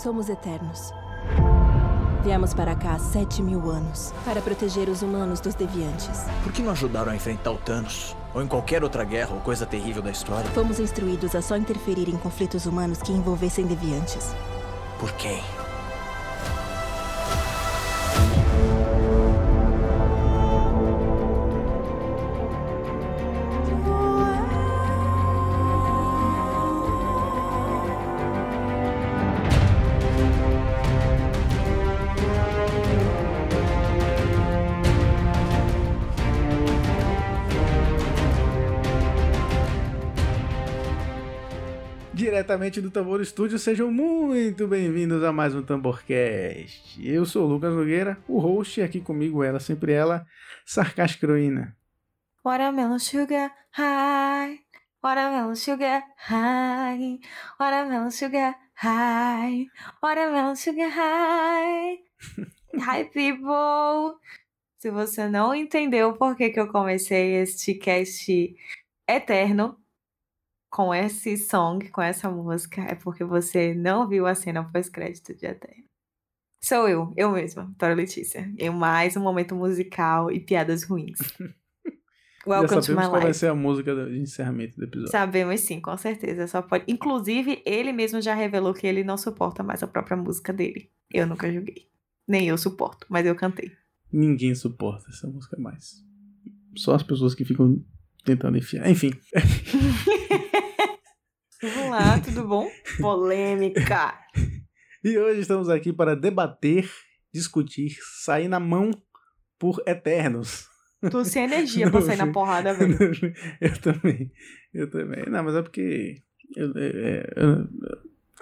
Somos eternos. Viemos para cá há sete mil anos para proteger os humanos dos deviantes. Por que não ajudaram a enfrentar o Thanos? Ou em qualquer outra guerra ou coisa terrível da história? Fomos instruídos a só interferir em conflitos humanos que envolvessem deviantes. Por quem? Diretamente do Tambor Estúdio, sejam muito bem-vindos a mais um Tamborcast. Eu sou o Lucas Nogueira, o host, e aqui comigo ela, sempre ela, Sarcástica Heroína. Watermelon sugar high, watermelon sugar high, watermelon sugar high, watermelon sugar high. Hi people! Se você não entendeu por que, que eu comecei este cast eterno, com esse song, com essa música, é porque você não viu a cena pós-crédito de Eterno. Sou eu, eu mesma, Vitória Letícia, em mais um momento musical e piadas ruins. Welcome to my life. qual vai ser a música de encerramento do episódio. Sabemos sim, com certeza. Só pode. Inclusive, ele mesmo já revelou que ele não suporta mais a própria música dele. Eu nunca julguei. Nem eu suporto, mas eu cantei. Ninguém suporta essa música mais. Só as pessoas que ficam tentando enfiar. Enfim. Vamos lá, tudo bom? Polêmica! e hoje estamos aqui para debater, discutir, sair na mão por eternos. Tô sem energia pra sair na porrada, velho. eu também. Eu também. Não, mas é porque. Eu, eu, eu,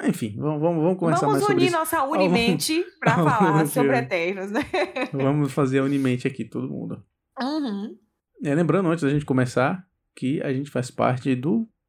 enfim, vamos, vamos, vamos começar vamos mais sobre unir nossa Unimente pra falar sobre Eternos, né? Vamos fazer a Unimente aqui, todo mundo. Uhum. É, lembrando, antes da gente começar, que a gente faz parte do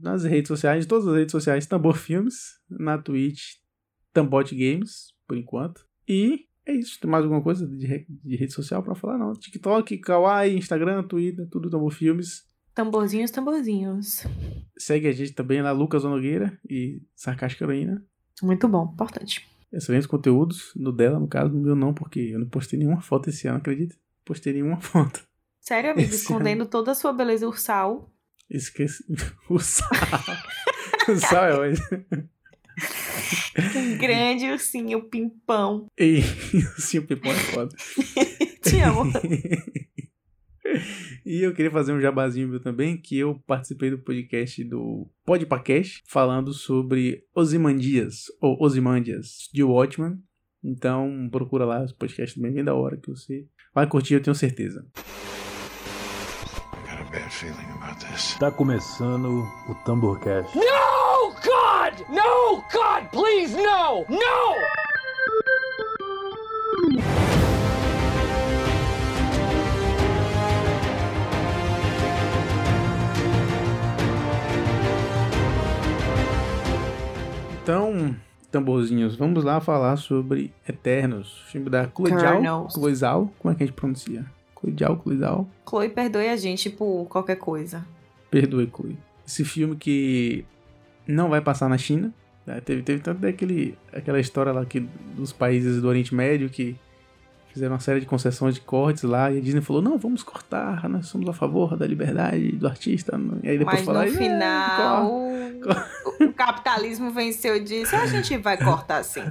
nas redes sociais, todas as redes sociais, Tambor Filmes, na Twitch, Tambot Games, por enquanto. E é isso. Tem mais alguma coisa de, de rede social para falar? Não. TikTok, Kawaii, Instagram, Twitter, tudo Tambor Filmes. Tamborzinhos, tamborzinhos. Segue a gente também lá, Lucas Nogueira e Sarcástica Heroína. Muito bom, importante. Excelentes conteúdos, no dela, no caso, no meu não, porque eu não postei nenhuma foto esse ano, acredita? Postei nenhuma foto. Sério, amigo? Esse escondendo ano. toda a sua beleza ursal Esqueci. O sal. o sal é hoje. Um grande ursinho pimpão. Ei, ursinho pimpão é foda. Te amo. e eu queria fazer um jabazinho meu também, que eu participei do podcast do Podpacast, falando sobre Osimandias, ou Osimandias, de Watchman. Então, procura lá, os podcasts bem, bem da hora, que você vai curtir, eu tenho certeza. Tá começando o Tamborcast. No, God! No, God, please, no! No! Então, tamborzinhos, vamos lá falar sobre Eternos, filme da Chloe Zhao. Como é que a gente pronuncia? Chloe Chloe Chloe, perdoe a gente por qualquer coisa. Perdoe, Chloe. Esse filme que não vai passar na China. Né? Teve, teve tanto daquele, aquela história lá que, dos países do Oriente Médio que fizeram uma série de concessões de cortes lá e a Disney falou: não, vamos cortar, nós somos a favor da liberdade do artista. E aí depois Mas falaram, no final, o, o capitalismo venceu e disse: a gente vai cortar sim.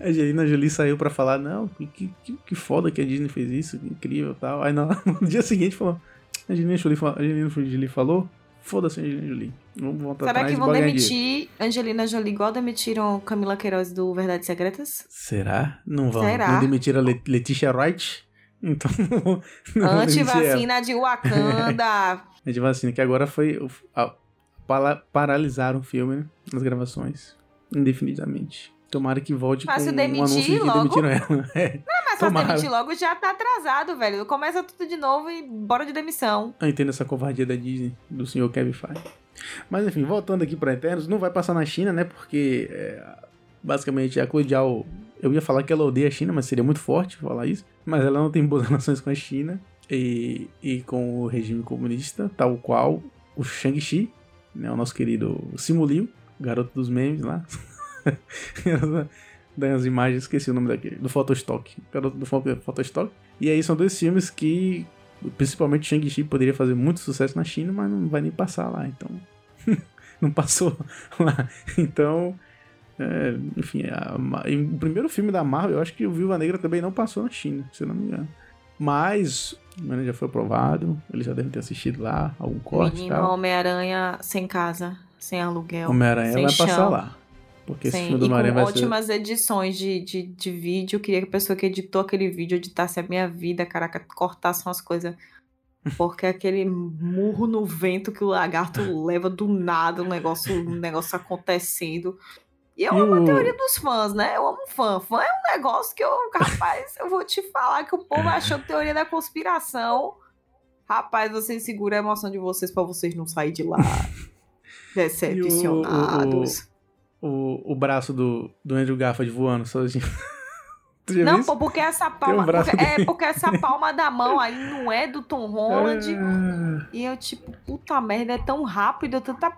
A Angelina Jolie saiu para falar, não, que, que, que foda que a Disney fez isso, que incrível tal. Aí no, no dia seguinte falou, a Angelina Jolie, Angelina Jolie falou, foda-se Angelina Jolie. Vamos voltar Será que vão demitir Angelina Jolie igual demitiram Camila Queiroz do Verdades Secretas? Será? Não vão. Será? Não demitiram a Letitia Wright? Então. Antivacina de Wakanda. Antivacina, que agora foi. A, paralisaram o filme, né, as gravações. indefinidamente. Tomara que volte Fácil com demitir um anúncio de que logo. demitiram ela. É. Não, mas Tomara. demitir logo já tá atrasado, velho. Começa tudo de novo e bora de demissão. Eu entendo essa covardia da Disney, do senhor Kevin Feige. Mas enfim, voltando aqui pra Eternos, não vai passar na China, né? Porque é, basicamente a Zhao, eu ia falar que ela odeia a China, mas seria muito forte falar isso. Mas ela não tem boas relações com a China e, e com o regime comunista, tal qual o Shang-Chi, né? O nosso querido Simu Liu, garoto dos memes lá. das imagens, esqueci o nome daquele, do Photostock, garoto do Pho- Photostock. E aí são dois filmes que, principalmente Shang-Chi, poderia fazer muito sucesso na China, mas não vai nem passar lá, então. não passou lá. Então, é, enfim, a- e o primeiro filme da Marvel, eu acho que o Viúva Negra também não passou na China, se eu não me engano. Mas, o já foi aprovado, eles já devem ter assistido lá, algum corte e Menino tal. Homem-Aranha sem casa, sem aluguel. Homem-Aranha vai passar chão. lá. Porque esse Sim, filme do Homem-Aranha vai ser. ótimas edições de, de, de vídeo. Eu queria que a pessoa que editou aquele vídeo editasse a minha vida, caraca, cortasse umas coisas. Porque aquele murro no vento que o lagarto leva do nada, um negócio, um negócio acontecendo. E eu E amo a o- teoria dos fãs, né? Eu amo fã. Fã é um negócio que eu, rapaz, eu vou te falar que o povo achou teoria da conspiração. Rapaz, vocês seguram a emoção de vocês pra vocês não saírem de lá decepcionados. O, o braço do, do Andrew Garfield voando sozinho. Não, pô, porque essa Tem um palma. braço porque- é, porque essa palma da mão aí não é do Tom Holland. Ah, E eu, tipo, puta merda, é tão rápido, é tanta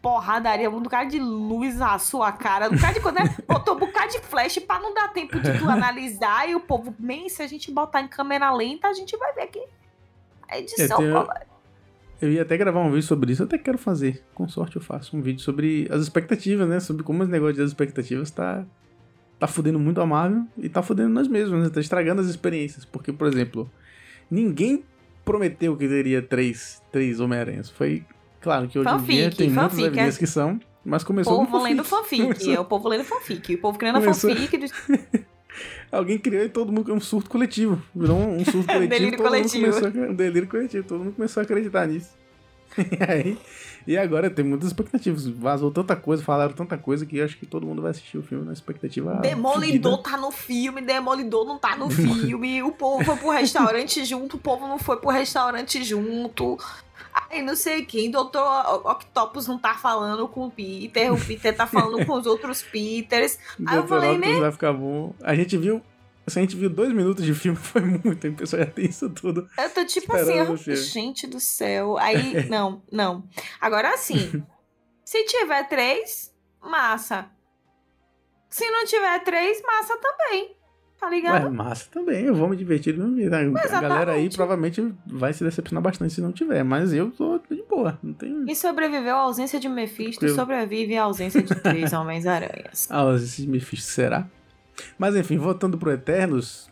porradaria, um bocado de luz na sua cara, um bocado de coisa, né? Botou um bocado de flash pra não dar tempo de tu analisar. E o povo, bem, se a gente botar em câmera lenta, a gente vai ver aqui. A edição, Eu tenho- pô, Eu ia até gravar um vídeo sobre isso, eu até quero fazer. Com sorte eu faço um vídeo sobre as expectativas, né? Sobre como esse negócio das expectativas tá, tá fudendo muito a Marvel e tá fudendo nós mesmos, né? Tá estragando as experiências. Porque, por exemplo, ninguém prometeu que teria três, três Homem-Aranhas. Foi claro que hoje em dia Fanfic, tem muitas fanfic, evidências é- que são, mas o começou povo com lendo fanfic. Começou- É o povo lendo fanfic. O povo criando Começou- fanfic. Alguém criou e todo mundo um surto coletivo. Virou um surto coletivo. Delírio todo coletivo. Mundo começou a, um delírio coletivo. Todo mundo começou a acreditar nisso. E aí. E agora tem muitas expectativas. Vazou tanta coisa, falaram tanta coisa que acho que todo mundo vai assistir o filme na expectativa. Demolidor fudida. tá no filme, Demolidor não tá no filme, o povo foi pro restaurante junto, o povo não foi pro restaurante junto. Aí não sei quem, Doutor Octopus não tá falando com o Peter, o Peter tá falando com os outros Peters. Aí eu falei, Octopus né? vai ficar bom. A gente viu. Se a gente viu dois minutos de filme, foi muito, hein? O pessoal já tem isso tudo. Eu tô tipo assim, ó, filme. gente do céu. Aí, não, não. Agora assim, se tiver três, massa. Se não tiver três, massa também. Tá ligado? massa também, eu vou me divertir do mesmo jeito. A galera aí provavelmente vai se decepcionar bastante se não tiver, mas eu tô de boa, não tenho. E sobreviveu à ausência de Mephisto, Tranquilo. sobrevive à ausência de três Homens-Aranhas. Ah, esse Mephisto será? Mas enfim, voltando pro Eternos,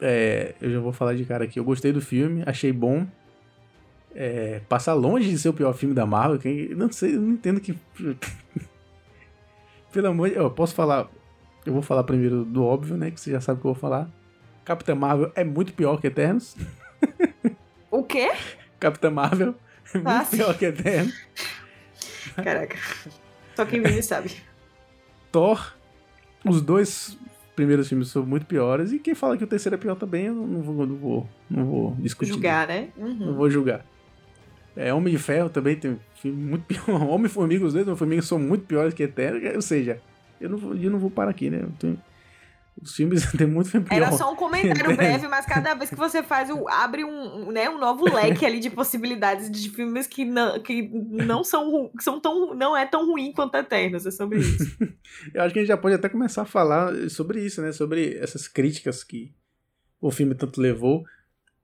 é, eu já vou falar de cara aqui. Eu gostei do filme, achei bom. É, passa longe de ser o pior filme da Marvel. Quem, não sei, eu não entendo que. Pelo amor de. Eu posso falar. Eu vou falar primeiro do óbvio, né? Que você já sabe o que eu vou falar. Capitã Marvel é muito pior que Eternos. O quê? Capitã Marvel é muito Ah, pior que Eternos. Caraca. Só quem vive sabe. Thor, os dois primeiros filmes são muito piores. E quem fala que o terceiro é pior também, eu não vou, não vou, não vou discutir. Julgar, né? Não Uhum. vou julgar. É, Homem de Ferro também tem um filme muito pior. Homem e Formiga, os dois Homem-Formiga são muito piores que Eterno. Ou seja, eu não vou, eu não vou parar aqui, né? Eu tenho- os filmes tem muito filme pior. Era só um comentário breve, mas cada vez que você faz, o- abre um, né, um novo leque ali de possibilidades de filmes que não, que não são, que são tão, não é tão ruim quanto Eternos, é sobre isso. Eu acho que a gente já pode até começar a falar sobre isso, né? Sobre essas críticas que o filme tanto levou.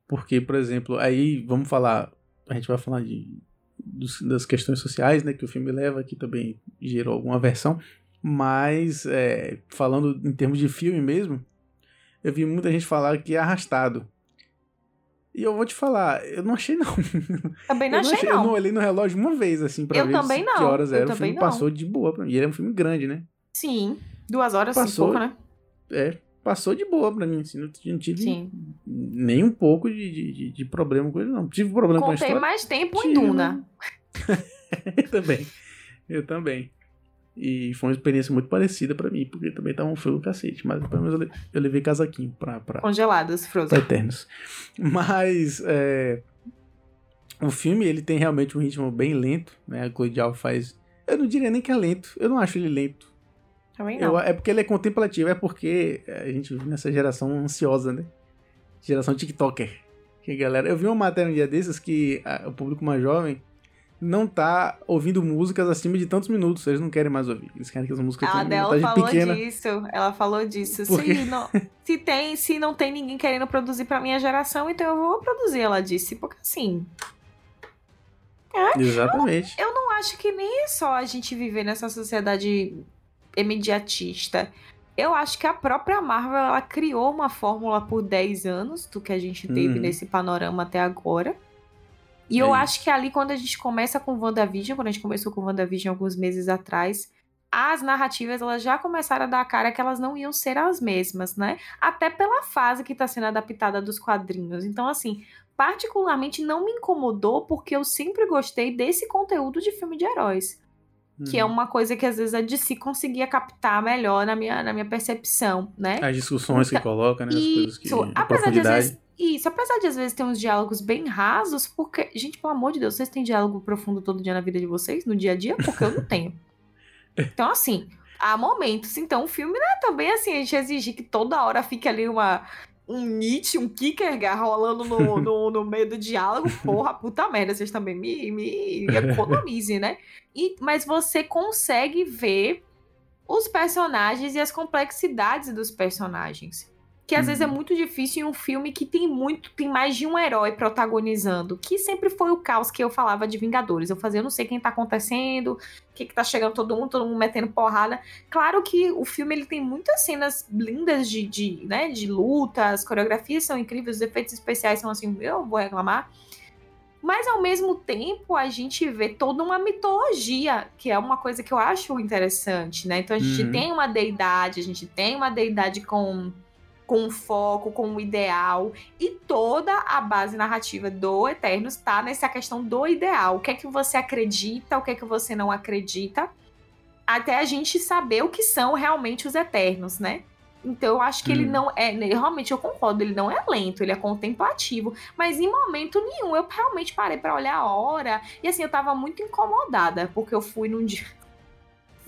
Porque, por exemplo, aí vamos falar. A gente vai falar de, dos- das questões sociais, né? Que o filme leva, que também gerou alguma versão. Mas, é, falando em termos de filme mesmo, eu vi muita gente falar que é arrastado. E eu vou te falar, eu não achei não. Também não eu, achei, eu não. não olhei no relógio uma vez, assim, pra Eu ver também não, que horas eu era. O também filme não. passou de boa pra mim. E ele é um filme grande, né? Sim, duas horas e Passou. pouco, né? É, passou de boa pra mim, assim, não, não tive Sim. nem um pouco de, de, de- problema com ele, não. Tive problema com a Contei história. mais tempo em Tive, Duna. eu também. Eu também. E foi uma experiência muito parecida pra mim, porque também tava um frio do cacete. Mas pelo menos eu, eu levei casaquinho pra, pra, Congelados, pra Frozen. Eternos. Mas é, o filme ele tem realmente um ritmo bem lento, né? A Zhao faz. Eu não diria nem que é lento. Eu não acho ele lento. Também Eu- não. é porque ele é contemplativo, é porque a gente vive nessa geração ansiosa, né? Geração TikToker. Que a galera, eu vi uma matéria um dia desses que ah, o público mais jovem não tá ouvindo músicas acima de tantos minutos, eles não querem mais ouvir. Eles querem que as músicas tenham uma Adele minutagem falou pequena. disso. Ela falou disso. Por quê? Se não, se tem, se não tem ninguém querendo produzir pra minha geração, então eu vou produzir, ela disse. Porque assim, Exatamente. eu não acho que nem é só a gente viver nessa sociedade imediatista. Eu acho que a própria Marvel ela criou uma fórmula por 10 anos do que a gente teve Uhum. nesse panorama até agora. E eu É acho que ali, quando a gente começa com WandaVision, quando a gente começou com WandaVision alguns meses atrás, as narrativas elas já começaram a dar a cara que elas não iam ser as mesmas, né? Até pela fase que está sendo adaptada dos quadrinhos. Então, assim, particularmente não me incomodou porque eu sempre gostei desse conteúdo de filme de heróis. Que é Uhum. uma coisa que às vezes a DC conseguia captar melhor na minha, na minha percepção, né? As discussões que coloca, né? As coisas que. Apesar de às profundidade. Vezes. Isso, apesar de às vezes ter uns diálogos bem rasos, porque, gente, pelo amor de Deus, vocês têm diálogo profundo todo dia na vida de vocês, no dia a dia? Porque eu não tenho. Então, assim, há momentos. Então, o filme não é também assim, a gente exigir que toda hora fique ali uma. Um Nietzsche, um Kierkegaard rolando no, no, no meio do diálogo. Porra, puta merda, vocês também me, me economizem, né? E, mas você consegue ver os personagens e as complexidades dos personagens. Que às vezes é Uhum. muito difícil em um filme que tem muito, tem mais de um herói protagonizando. Que sempre foi o caos que eu falava de Vingadores. Eu fazia, eu não sei quem tá acontecendo, o que, que tá chegando todo mundo, todo mundo metendo porrada. Claro que o filme ele tem muitas cenas lindas de, de, né, de luta, as coreografias são incríveis, os efeitos especiais são assim, eu vou reclamar. Mas ao mesmo tempo a gente vê toda uma mitologia, que é uma coisa que eu acho interessante, né? Então a gente Uhum. tem uma deidade, a gente tem uma deidade com com um foco, com um ideal, e toda a base narrativa do Eternos está nessa questão do ideal. O que é que você acredita, o que é que você não acredita, até a gente saber o que são realmente os Eternos, né? Então eu acho que ele Hum. não é. Realmente eu concordo, ele não é lento, ele é contemplativo. Mas em momento nenhum eu realmente parei pra olhar a hora. E assim, eu tava muito incomodada, porque eu fui num dia.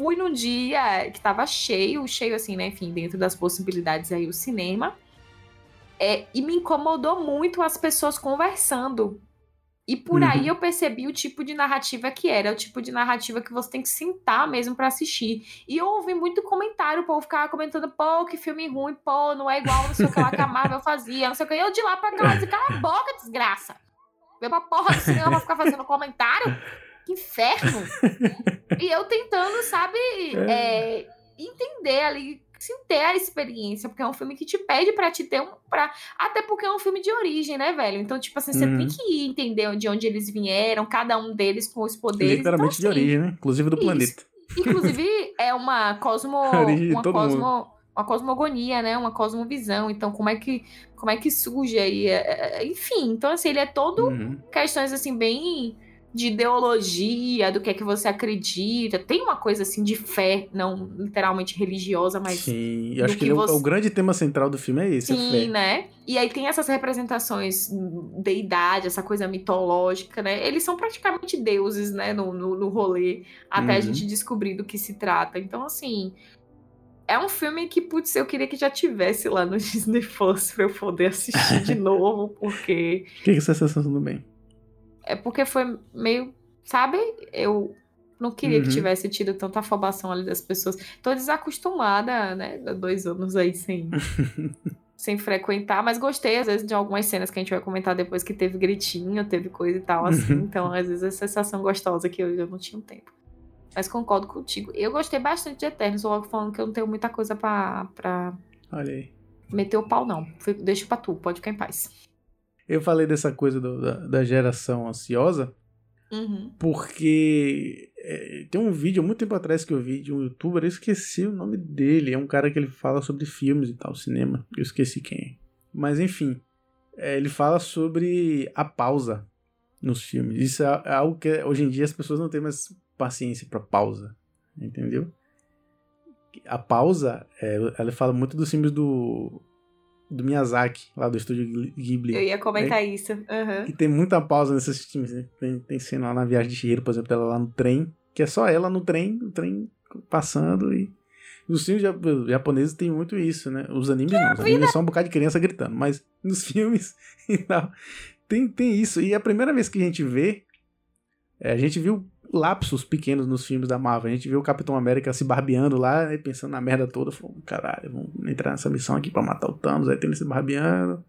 Fui num dia que tava cheio, cheio assim, né? Enfim, dentro das possibilidades aí o cinema. É, e me incomodou muito as pessoas conversando. E por Uhum. aí eu percebi o tipo de narrativa que era, o tipo de narrativa que você tem que sentar mesmo pra assistir. E eu ouvi muito comentário, o povo ficava comentando, pô, que filme ruim, pô, não é igual não sei o que lá que a Marvel fazia, não sei o que. Eu de lá pra cá, disse, cala a boca, desgraça. Veio pra porra do cinema pra ficar fazendo comentário. Que inferno. e eu tentando, sabe, é, entender ali, sim, ter a experiência, porque é um filme que te pede pra te ter um. Pra, até porque é um filme de origem, né, velho? Então, tipo assim, você Uhum. tem que entender de onde eles vieram, cada um deles com os poderes. Literalmente então, de assim, origem, né? Inclusive do isso. planeta. Inclusive, é uma cosmo. De Uma, cosmo uma cosmogonia, né? Uma cosmovisão. Então, como é que, como é que surge aí? é, é, Enfim, então, assim, ele é todo Uhum. questões, assim, bem de ideologia, do que é que você acredita. Tem uma coisa, assim, de fé, não literalmente religiosa, mas Sim, acho que, que é o- você- o grande tema central do filme é esse, a Sim, né? E aí tem essas representações deidade, essa coisa mitológica, né? Eles são praticamente deuses, né? No, no, no rolê, até a Uhum. gente descobrir do que se trata. Então, assim. É um filme que, putz, eu queria que já tivesse lá no Disney Plus pra eu poder assistir de novo, porque. O que, que você está sentindo bem? É porque foi meio. Sabe? Eu não queria que Uhum. tivesse tido tanta afobação ali das pessoas. Tô desacostumada, né? Dois anos aí sem, sem frequentar, mas gostei, às vezes, de algumas cenas que a gente vai comentar depois que teve gritinho, teve coisa e tal, assim. Uhum. Então, às vezes, a sensação gostosa que eu, eu não tinha um tempo. Mas concordo contigo. Eu gostei bastante de Eternos, logo falando que eu não tenho muita coisa pra, pra Olha aí. meter o pau, não. Fui- Deixa pra tu, pode ficar em paz. Eu falei dessa coisa do- da, da geração ansiosa Uhum. porque é, tem um vídeo há muito tempo atrás que eu vi de um youtuber, eu esqueci o nome dele. É um cara que ele fala sobre filmes e tal, cinema. Eu esqueci quem é. Mas enfim, é, ele fala sobre a pausa nos filmes. Isso é, é algo que hoje em dia as pessoas não têm mais paciência pra pausa. entendeu? A pausa, é, ela fala muito dos filmes do do Miyazaki, lá do estúdio Ghibli. Eu ia comentar É. isso. Uhum. E tem muita pausa nesses filmes. Né? Tem, tem cena lá na viagem de Chihiro, por exemplo, dela lá no trem, que é só ela no trem, o trem passando e. Nos filmes jap- japoneses tem muito isso, né? Os animes não, os animes são um bocado de criança gritando, mas nos filmes e tal, tem, tem isso. E a primeira vez que a gente vê, é, a gente viu lapsos pequenos nos filmes da Marvel. A gente viu o Capitão América se barbeando lá, né, pensando na merda toda. Falou, caralho, vamos entrar nessa missão aqui pra matar o Thanos. Aí tem ele se barbeando.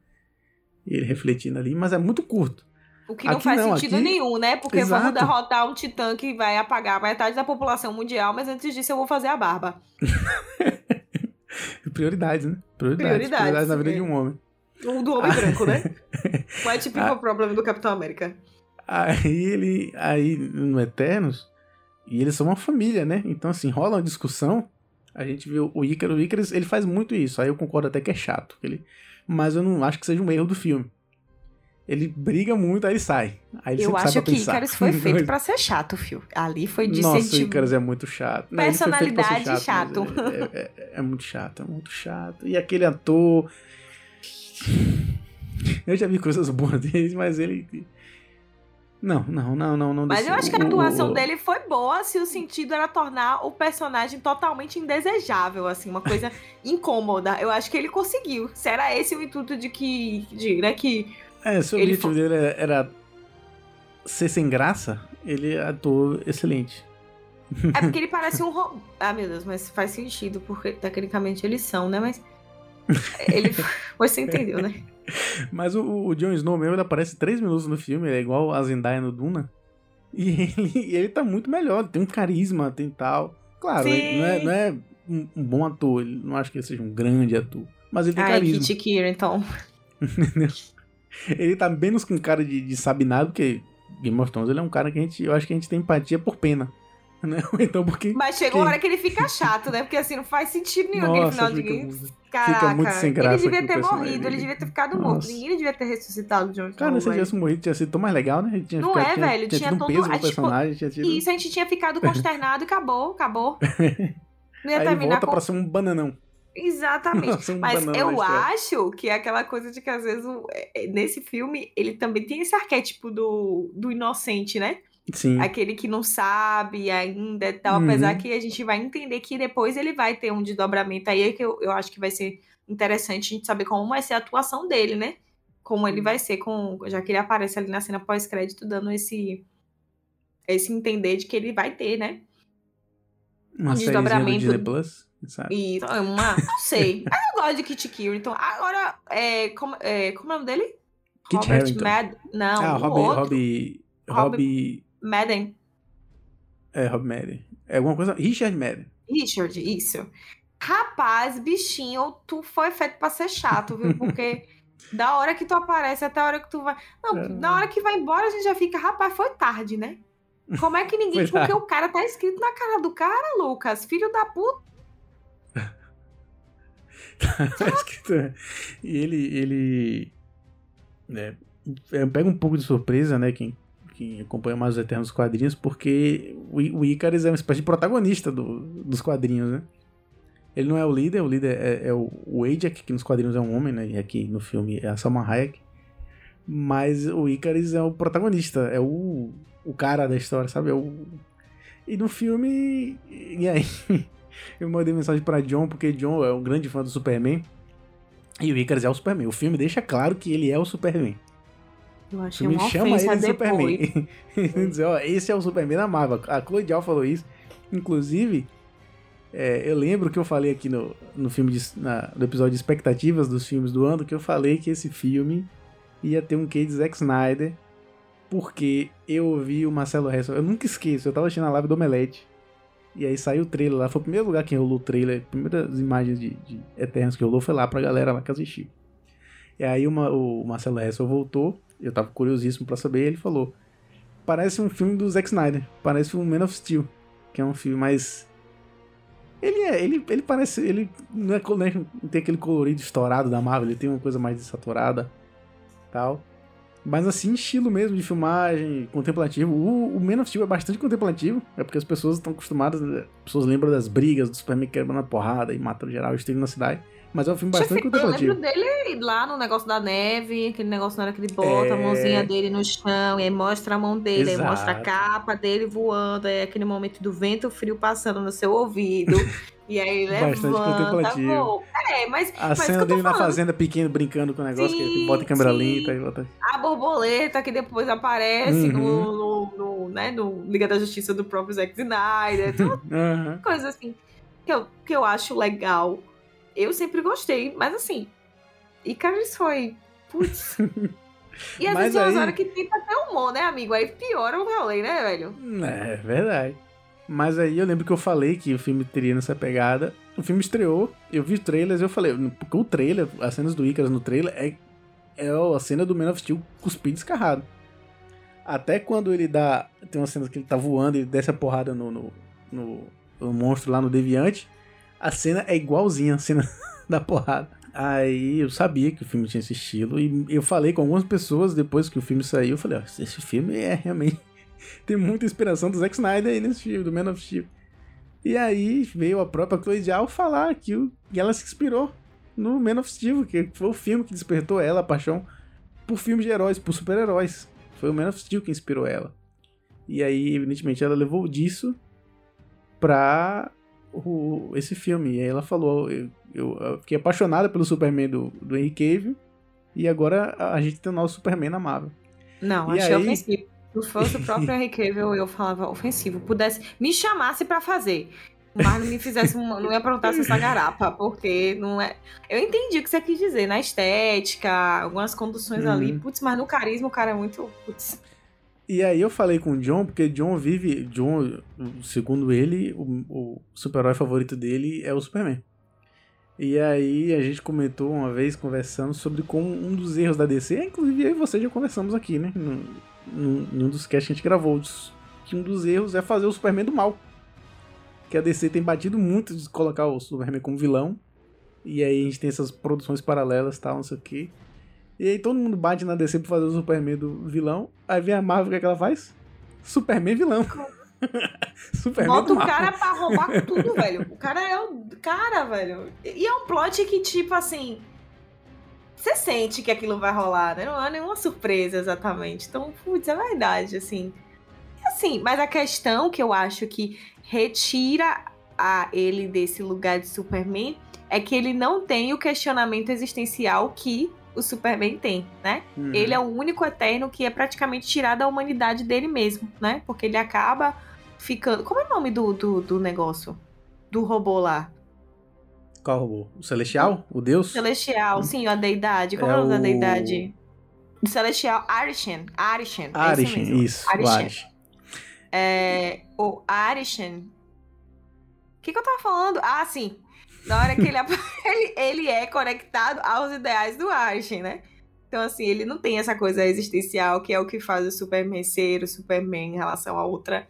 E ele refletindo ali, mas é muito curto. O que não Aqui faz não, sentido aqui- nenhum, né? Porque Exato. vamos derrotar um titã que vai apagar metade da população mundial, mas antes disso eu vou fazer a barba. Prioridades, né? Prioridades. Prioridades, Prioridades na vida é. de um homem. O do homem branco, né? Qual é tipo Ah. o problema do Capitão América? Aí ele. Aí no Eternos. E eles são uma família, né? Então, assim, rola uma discussão. A gente viu o Ícaro. O Ícaro, ele faz muito isso. Aí eu concordo até que é chato. Ele, mas eu não acho que seja um erro do filme. Ele briga muito, aí ele sai. Aí ele Eu acho que pensar. Icarus foi feito pra ser chato, fio. Ali foi de Nossa, o sentir... Icarus é muito chato. Não, Personalidade mas É, é- é- é muito chato, é muito chato. E aquele ator. Eu já vi coisas boas dele, mas ele. Não, não, não, não, não. Mas desceu. eu acho que a atuação o- dele foi boa se o sentido era tornar o personagem totalmente indesejável, assim, uma coisa incômoda. Eu acho que ele conseguiu. Se era esse o intuito de que, de, né, que É, se o objetivo dele era, era ser sem graça, ele atuou excelente. É porque ele parece um robô. Ah, meu Deus, mas faz sentido, porque tecnicamente eles são, né? Mas. Ele. Você entendeu, né? Mas o, o Jon Snow mesmo, ele aparece três minutos no filme, ele é igual a Zendaya no Duna. E ele, ele tá muito melhor, tem um carisma, tem tal. Claro, não é, não é um, um bom ator, ele não acho que ele seja um grande ator. Mas ele tem Ai, carisma. Kit Kira, então. Ele tá menos com cara de, de sabinado, porque Game of Thrones ele é um cara que a gente, eu acho que a gente tem empatia por pena. Né? Então porque. Mas chega uma hora que ele fica chato, né? Porque assim, não faz sentido nenhum aquele Nossa, final de fica game. muito- Caraca, muito sem graça ele devia aquele ter personagem morrido, ele devia ter ficado Nossa. morto. Ninguém devia ter ressuscitado o Jon Snow. Cara, se ele tivesse morrido, tinha sido tão mais legal, né? Ele tinha Não ficado- é, tinha, velho, Tinha, tinha todo- peso no é, tipo, personagem, tinha tido. E isso a gente tinha ficado consternado e acabou, acabou. Não ia Aí terminar volta com pra ser um bananão. Exatamente. Nossa, um Mas eu acho que é aquela coisa de que às vezes é, é, nesse filme ele também tem esse arquétipo do, do inocente, né? Sim. Aquele que não sabe ainda e tal, Uhum. apesar que a gente vai entender que depois ele vai ter um desdobramento aí é que eu, eu acho que vai ser interessante a gente saber como vai ser a atuação dele, né? Como ele vai ser com. Já que ele aparece ali na cena pós-crédito, dando esse. Esse entender de que ele vai ter, né? Uma um desdobramento. Disney Plus, sabe? E é uma. Não sei. Ah, eu gosto de Kit. Então, agora. É, como, é, como é o nome dele? Kit Robert. Mad... Não, ah. Robbie, Robbie- Robbie, Madden. é, Robbie Madden. É alguma coisa, Richard Madden. Richard, isso. Rapaz, bichinho, tu foi feito pra ser chato, viu? Porque da hora que tu aparece até a hora que tu vai. Não, É. na hora que vai embora a gente já fica, rapaz, foi tarde, né? Como é que ninguém. Porque o cara tá escrito na cara do cara, Lucas. Filho da puta. Tá escrito, é. E ele, ele né, pega um pouco de surpresa, né, quem, quem acompanha mais os Eternos quadrinhos, porque o, Icarus é uma espécie de protagonista do- dos quadrinhos, né? Ele não é o líder, o líder é, é o, o Ajak, que nos quadrinhos é um homem, né, e aqui no filme é a Salma Hayek, mas o Icarus é o protagonista, é o, o cara da história, sabe? É o, e no filme, e aí... Eu mandei mensagem pra John, porque John é um grande fã do Superman. E o Icarus é o Superman. O filme deixa claro que ele é o Superman. Eu achei filme uma chama ofensa ele de. Superman. Ele diz, ó, esse é o Superman da Marvel. A Chloe falou isso. Inclusive, é, eu lembro que eu falei aqui no, no filme de, na- no episódio de expectativas dos filmes do ano, que eu falei que esse filme ia ter um quê de Zack Snyder. Porque eu ouvi o Marcelo Hessel. Eu nunca esqueço, eu tava assistindo a live do Omelete. E aí saiu o trailer lá. Foi o primeiro lugar que rolou o trailer. As primeiras imagens de, de Eternos que rolou foi lá pra galera lá que assistiu. E aí uma- o Marcelo Hessel voltou. Eu tava curiosíssimo pra saber. Ele falou: Parece um filme do Zack Snyder. Parece um Man of Steel. Que é um filme mais. Ele é. Ele, ele parece. Ele não, é, é- não tem aquele colorido estourado da Marvel. Ele tem uma coisa mais desaturada. Tal. Mas assim, estilo mesmo de filmagem, contemplativo. O, o Man of Steel é bastante contemplativo. É porque as pessoas estão acostumadas. As pessoas lembram das brigas do Superman quebrando a porrada e matando geral, esteve na cidade. Mas é um filme bastante eu contemplativo. lembro dele lá no negócio da neve, aquele negócio na hora que ele bota É. a mãozinha dele no chão, e aí mostra a mão dele, aí mostra a Exato. capa dele voando, aí aquele momento do vento frio passando no seu ouvido. E aí Bastante levanta, contemplativo. voa. É, mas, A mas cena eu dele na fazenda pequeno brincando com o negócio, que ele Sim, bota em câmera sim. lenta e bota. a borboleta que depois aparece Uhum. no, no, no, né, no Liga da Justiça do próprio Zack Snyder. Tem uma Aham. coisa assim que eu, que eu acho legal. Eu sempre gostei, mas assim, Icarus foi. Putz. E às Mas vezes aí- horas que tenta ter humor, né, amigo? Aí piora o rolê, né, velho? É, verdade. Mas aí eu lembro que eu falei que o filme teria nessa pegada. O filme estreou, eu vi trailers e eu falei, porque o trailer, as cenas do Icarus no trailer é, é a cena do Man of Steel cuspido escarrado. Até quando ele dá. Tem uma cena que ele tá voando e desce a porrada no, no, no- no monstro lá no Deviante. A cena é igualzinha a cena da porrada. Aí eu sabia que o filme tinha esse estilo. E eu falei com algumas pessoas depois que o filme saiu. Eu falei, ó, esse filme é realmente. Tem muita inspiração do Zack Snyder aí nesse filme, do Man of Steel. E aí veio a própria Chloe Zhao falar que, que ela se inspirou no Man of Steel, que foi o filme que despertou ela a paixão por filmes de heróis, por super-heróis. Foi o Man of Steel que inspirou ela. E aí, evidentemente, ela levou disso pra o- esse filme. E aí ela falou: eu, eu- fiquei apaixonada pelo Superman do, do Henry Cavill. E agora a, a gente tem o nosso Superman na Marvel. Não, E achei aí- ofensivo. Se fosse o próprio Henry Cavill, eu falava ofensivo. Pudesse, me chamasse pra fazer. Mas não me fizesse, uma- não ia perguntar se essa garapa, porque não é. Eu entendi o que você quis dizer, na estética, algumas conduções Uhum. ali, putz, mas no carisma o cara é muito. Putz. E aí eu falei com o John, porque John vive. John, segundo ele, o, o super-herói favorito dele é o Superman. E aí a gente comentou uma vez, conversando, sobre como um dos erros da DC, inclusive eu e você já conversamos aqui, né? No, no, em um dos casts que a gente gravou, que um dos erros é fazer o Superman do mal. Que a DC tem batido muito de colocar o Superman como vilão. E aí a gente tem essas produções paralelas tal, não sei o que. E aí todo mundo bate na DC pra fazer o Superman do vilão. Aí vem a Marvel, o que, é que ela faz? Superman vilão. Superman Bota o cara pra roubar tudo, velho. O cara é o. Cara, velho. E é um plot que, tipo assim. Você sente que aquilo vai rolar, né? Não é nenhuma surpresa exatamente. Então, putz, é verdade, assim. E assim, mas a questão que eu acho que retira a ele desse lugar de Superman é que ele não tem o questionamento existencial que o Superman tem, né? Uhum. Ele é o único eterno que é praticamente tirado da humanidade dele mesmo, né? Porque ele acaba ficando. Como é o nome do, do, do negócio? Do robô lá? Qual robô? O Celestial? O Deus? Celestial, sim, a deidade. Como é, É o nome da o- deidade? Do Celestial Arishan. Arishan. é isso o Arishan. Arishin. É, o Arishan. O que, que eu tava falando? Ah, sim. Na hora que ele, ele, ele é conectado aos ideais do Arishan, né? Então, assim, ele não tem essa coisa existencial que é o que faz o Superman ser o Superman em relação a, outra,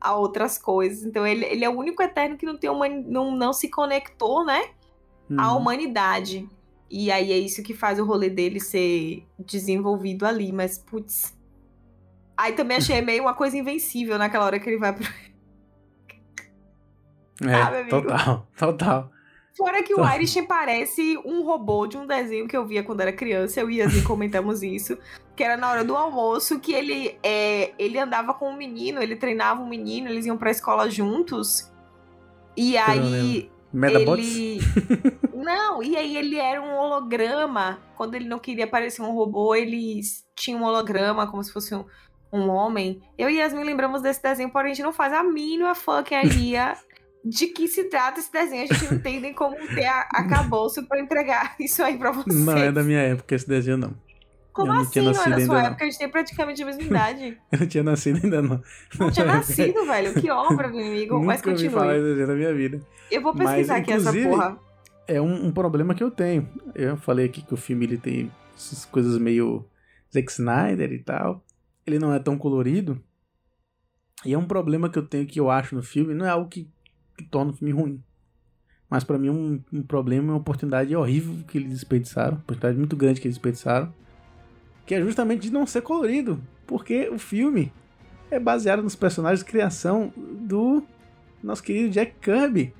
a outras coisas. Então, ele, ele é o único eterno que não, tem uma, não, não se conectou, né? à Uhum. humanidade. E aí é isso que faz o rolê dele ser desenvolvido ali, mas putz. Aí também achei meio uma coisa invencível naquela hora que ele vai pro. É, Ah, total, total. Fora que o Tá. Irishin parece um robô de um desenho que eu via quando era criança, eu e Yasmin comentamos isso. Que era na hora do almoço, que ele, é, ele andava com um menino, ele treinava um menino, eles iam pra escola juntos. E aí Medabots? Ele... não, e aí ele era um holograma. Quando ele não queria parecer um robô, ele tinha um holograma, como se fosse um, um homem. Eu e Yasmin lembramos desse desenho, porém a gente não faz a mínima fucking idea de que se trata esse desenho. A gente não tem nem como ter a, acabouço pra entregar isso aí pra vocês. Não é da minha época esse desenho, não. Como eu não assim? tinha Não é da sua ainda, não. época? A gente tem praticamente a mesma idade. Eu não tinha nascido ainda, não. Não tinha nascido, velho. Que obra, meu amigo. Mas Nunca falar continue. desse desenho na minha vida. Eu vou Mas, pesquisar aqui essa porra. É um, um problema que eu tenho. Eu falei aqui que o filme ele tem essas coisas meio Zack Snyder e tal. Ele não é tão colorido. E é um problema que eu tenho que eu acho no filme. Não é algo que, que torna o filme ruim. Mas pra mim um, um problema, uma oportunidade horrível que eles desperdiçaram. Uma oportunidade muito grande que eles desperdiçaram. que é justamente de não ser colorido, porque o filme é baseado nos personagens de criação do nosso querido Jack Kirby.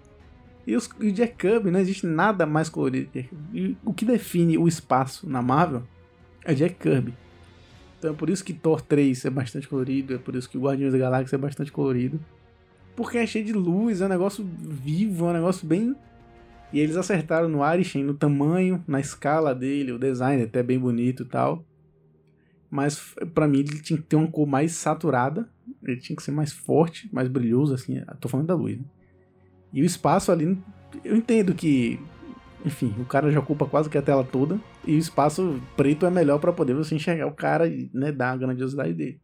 E, o Jack Kirby não existe nada mais colorido. O que define o espaço na Marvel é Jack Kirby. Então é por isso que Thor 3 é bastante colorido, é por isso que Guardiões da Galáxia é bastante colorido. Porque é cheio de luz, é um negócio vivo, é um negócio bem. E eles acertaram no Arishem, no tamanho, na escala dele, o design é até bem bonito e tal. Mas para mim ele tinha que ter uma cor mais saturada, ele tinha que ser mais forte, mais brilhoso, assim. Tô falando da luz, né? E o espaço ali, eu entendo que, enfim, o cara já ocupa quase que a tela toda, e o espaço preto é melhor para poder você enxergar o cara e né, dar a grandiosidade dele.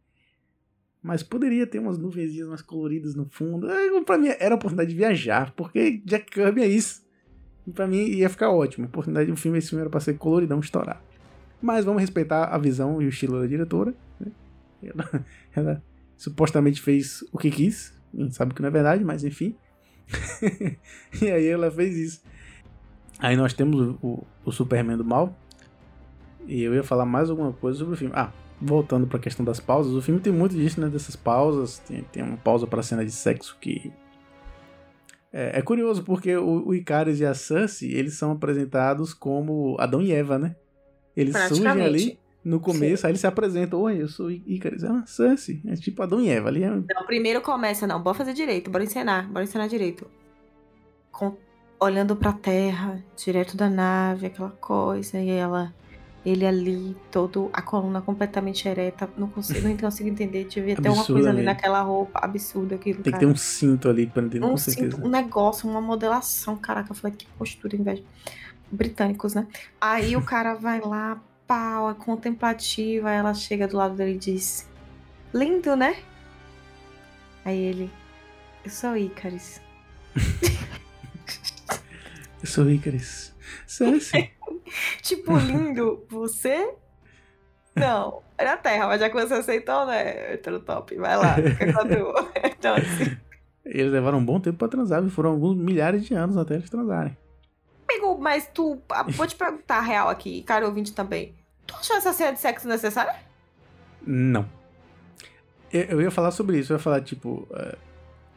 Mas poderia ter umas nuvenzinhas mais coloridas no fundo. É, pra mim era a oportunidade de viajar, porque Jack Kirby é isso. E pra mim ia ficar ótimo. A oportunidade de um filme, esse filme era pra ser coloridão estourar. Mas vamos respeitar a visão e o estilo da diretora. Né? Ela, ela, supostamente fez o que quis. Gente sabe que não é verdade, mas enfim. e aí ela fez isso. Aí nós temos o, o Superman do mal. E eu ia falar mais alguma coisa sobre o filme. Ah, voltando para a questão das pausas, o filme tem muito disso, né? Dessas pausas. Tem, tem uma pausa para cena de sexo que. É, é curioso porque o, o Icarus e a Cersei, eles são apresentados como Adão e Eva, né? Eles surgem ali no começo, Sim. aí eles se apresentam. Oi, eu sou Icarus. Ah, Cersei. É tipo Adão e Eva ali. É... Não, primeiro começa, não. Bora fazer direito, bora ensinar, bora ensinar direito. Com... Olhando pra terra, direto da nave, aquela coisa, e ela ele ali, todo, a coluna completamente ereta. Não consigo, não consigo entender. Devia ter uma coisa ali naquela roupa absurda aquilo. Tem cara. que ter um cinto ali pra entender, um com cinto, certeza. Um negócio, uma modelação. Caraca, eu falei que postura, inveja. Britânicos, né? Aí o cara vai lá, pau, é contemplativa. Ela chega do lado dele e diz: Lindo, né? Aí ele: Eu sou Icaris. eu sou Icaris. Cersei. tipo, lindo, você? Não, era a Terra, mas já que você aceitou, né? Hétero top, vai lá, então, assim. Eles levaram um bom tempo pra transar, foram alguns milhares de anos até eles transarem. Amigo, mas tu. Vou te perguntar a real aqui, cara ouvinte também. Tu achou essa cena de sexo necessária? Não. Eu, eu ia falar sobre isso, eu ia falar, tipo. Uh,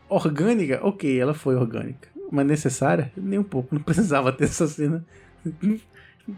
orgânica, ok, ela foi orgânica. Mas necessária? Nem um pouco, não precisava ter essa cena.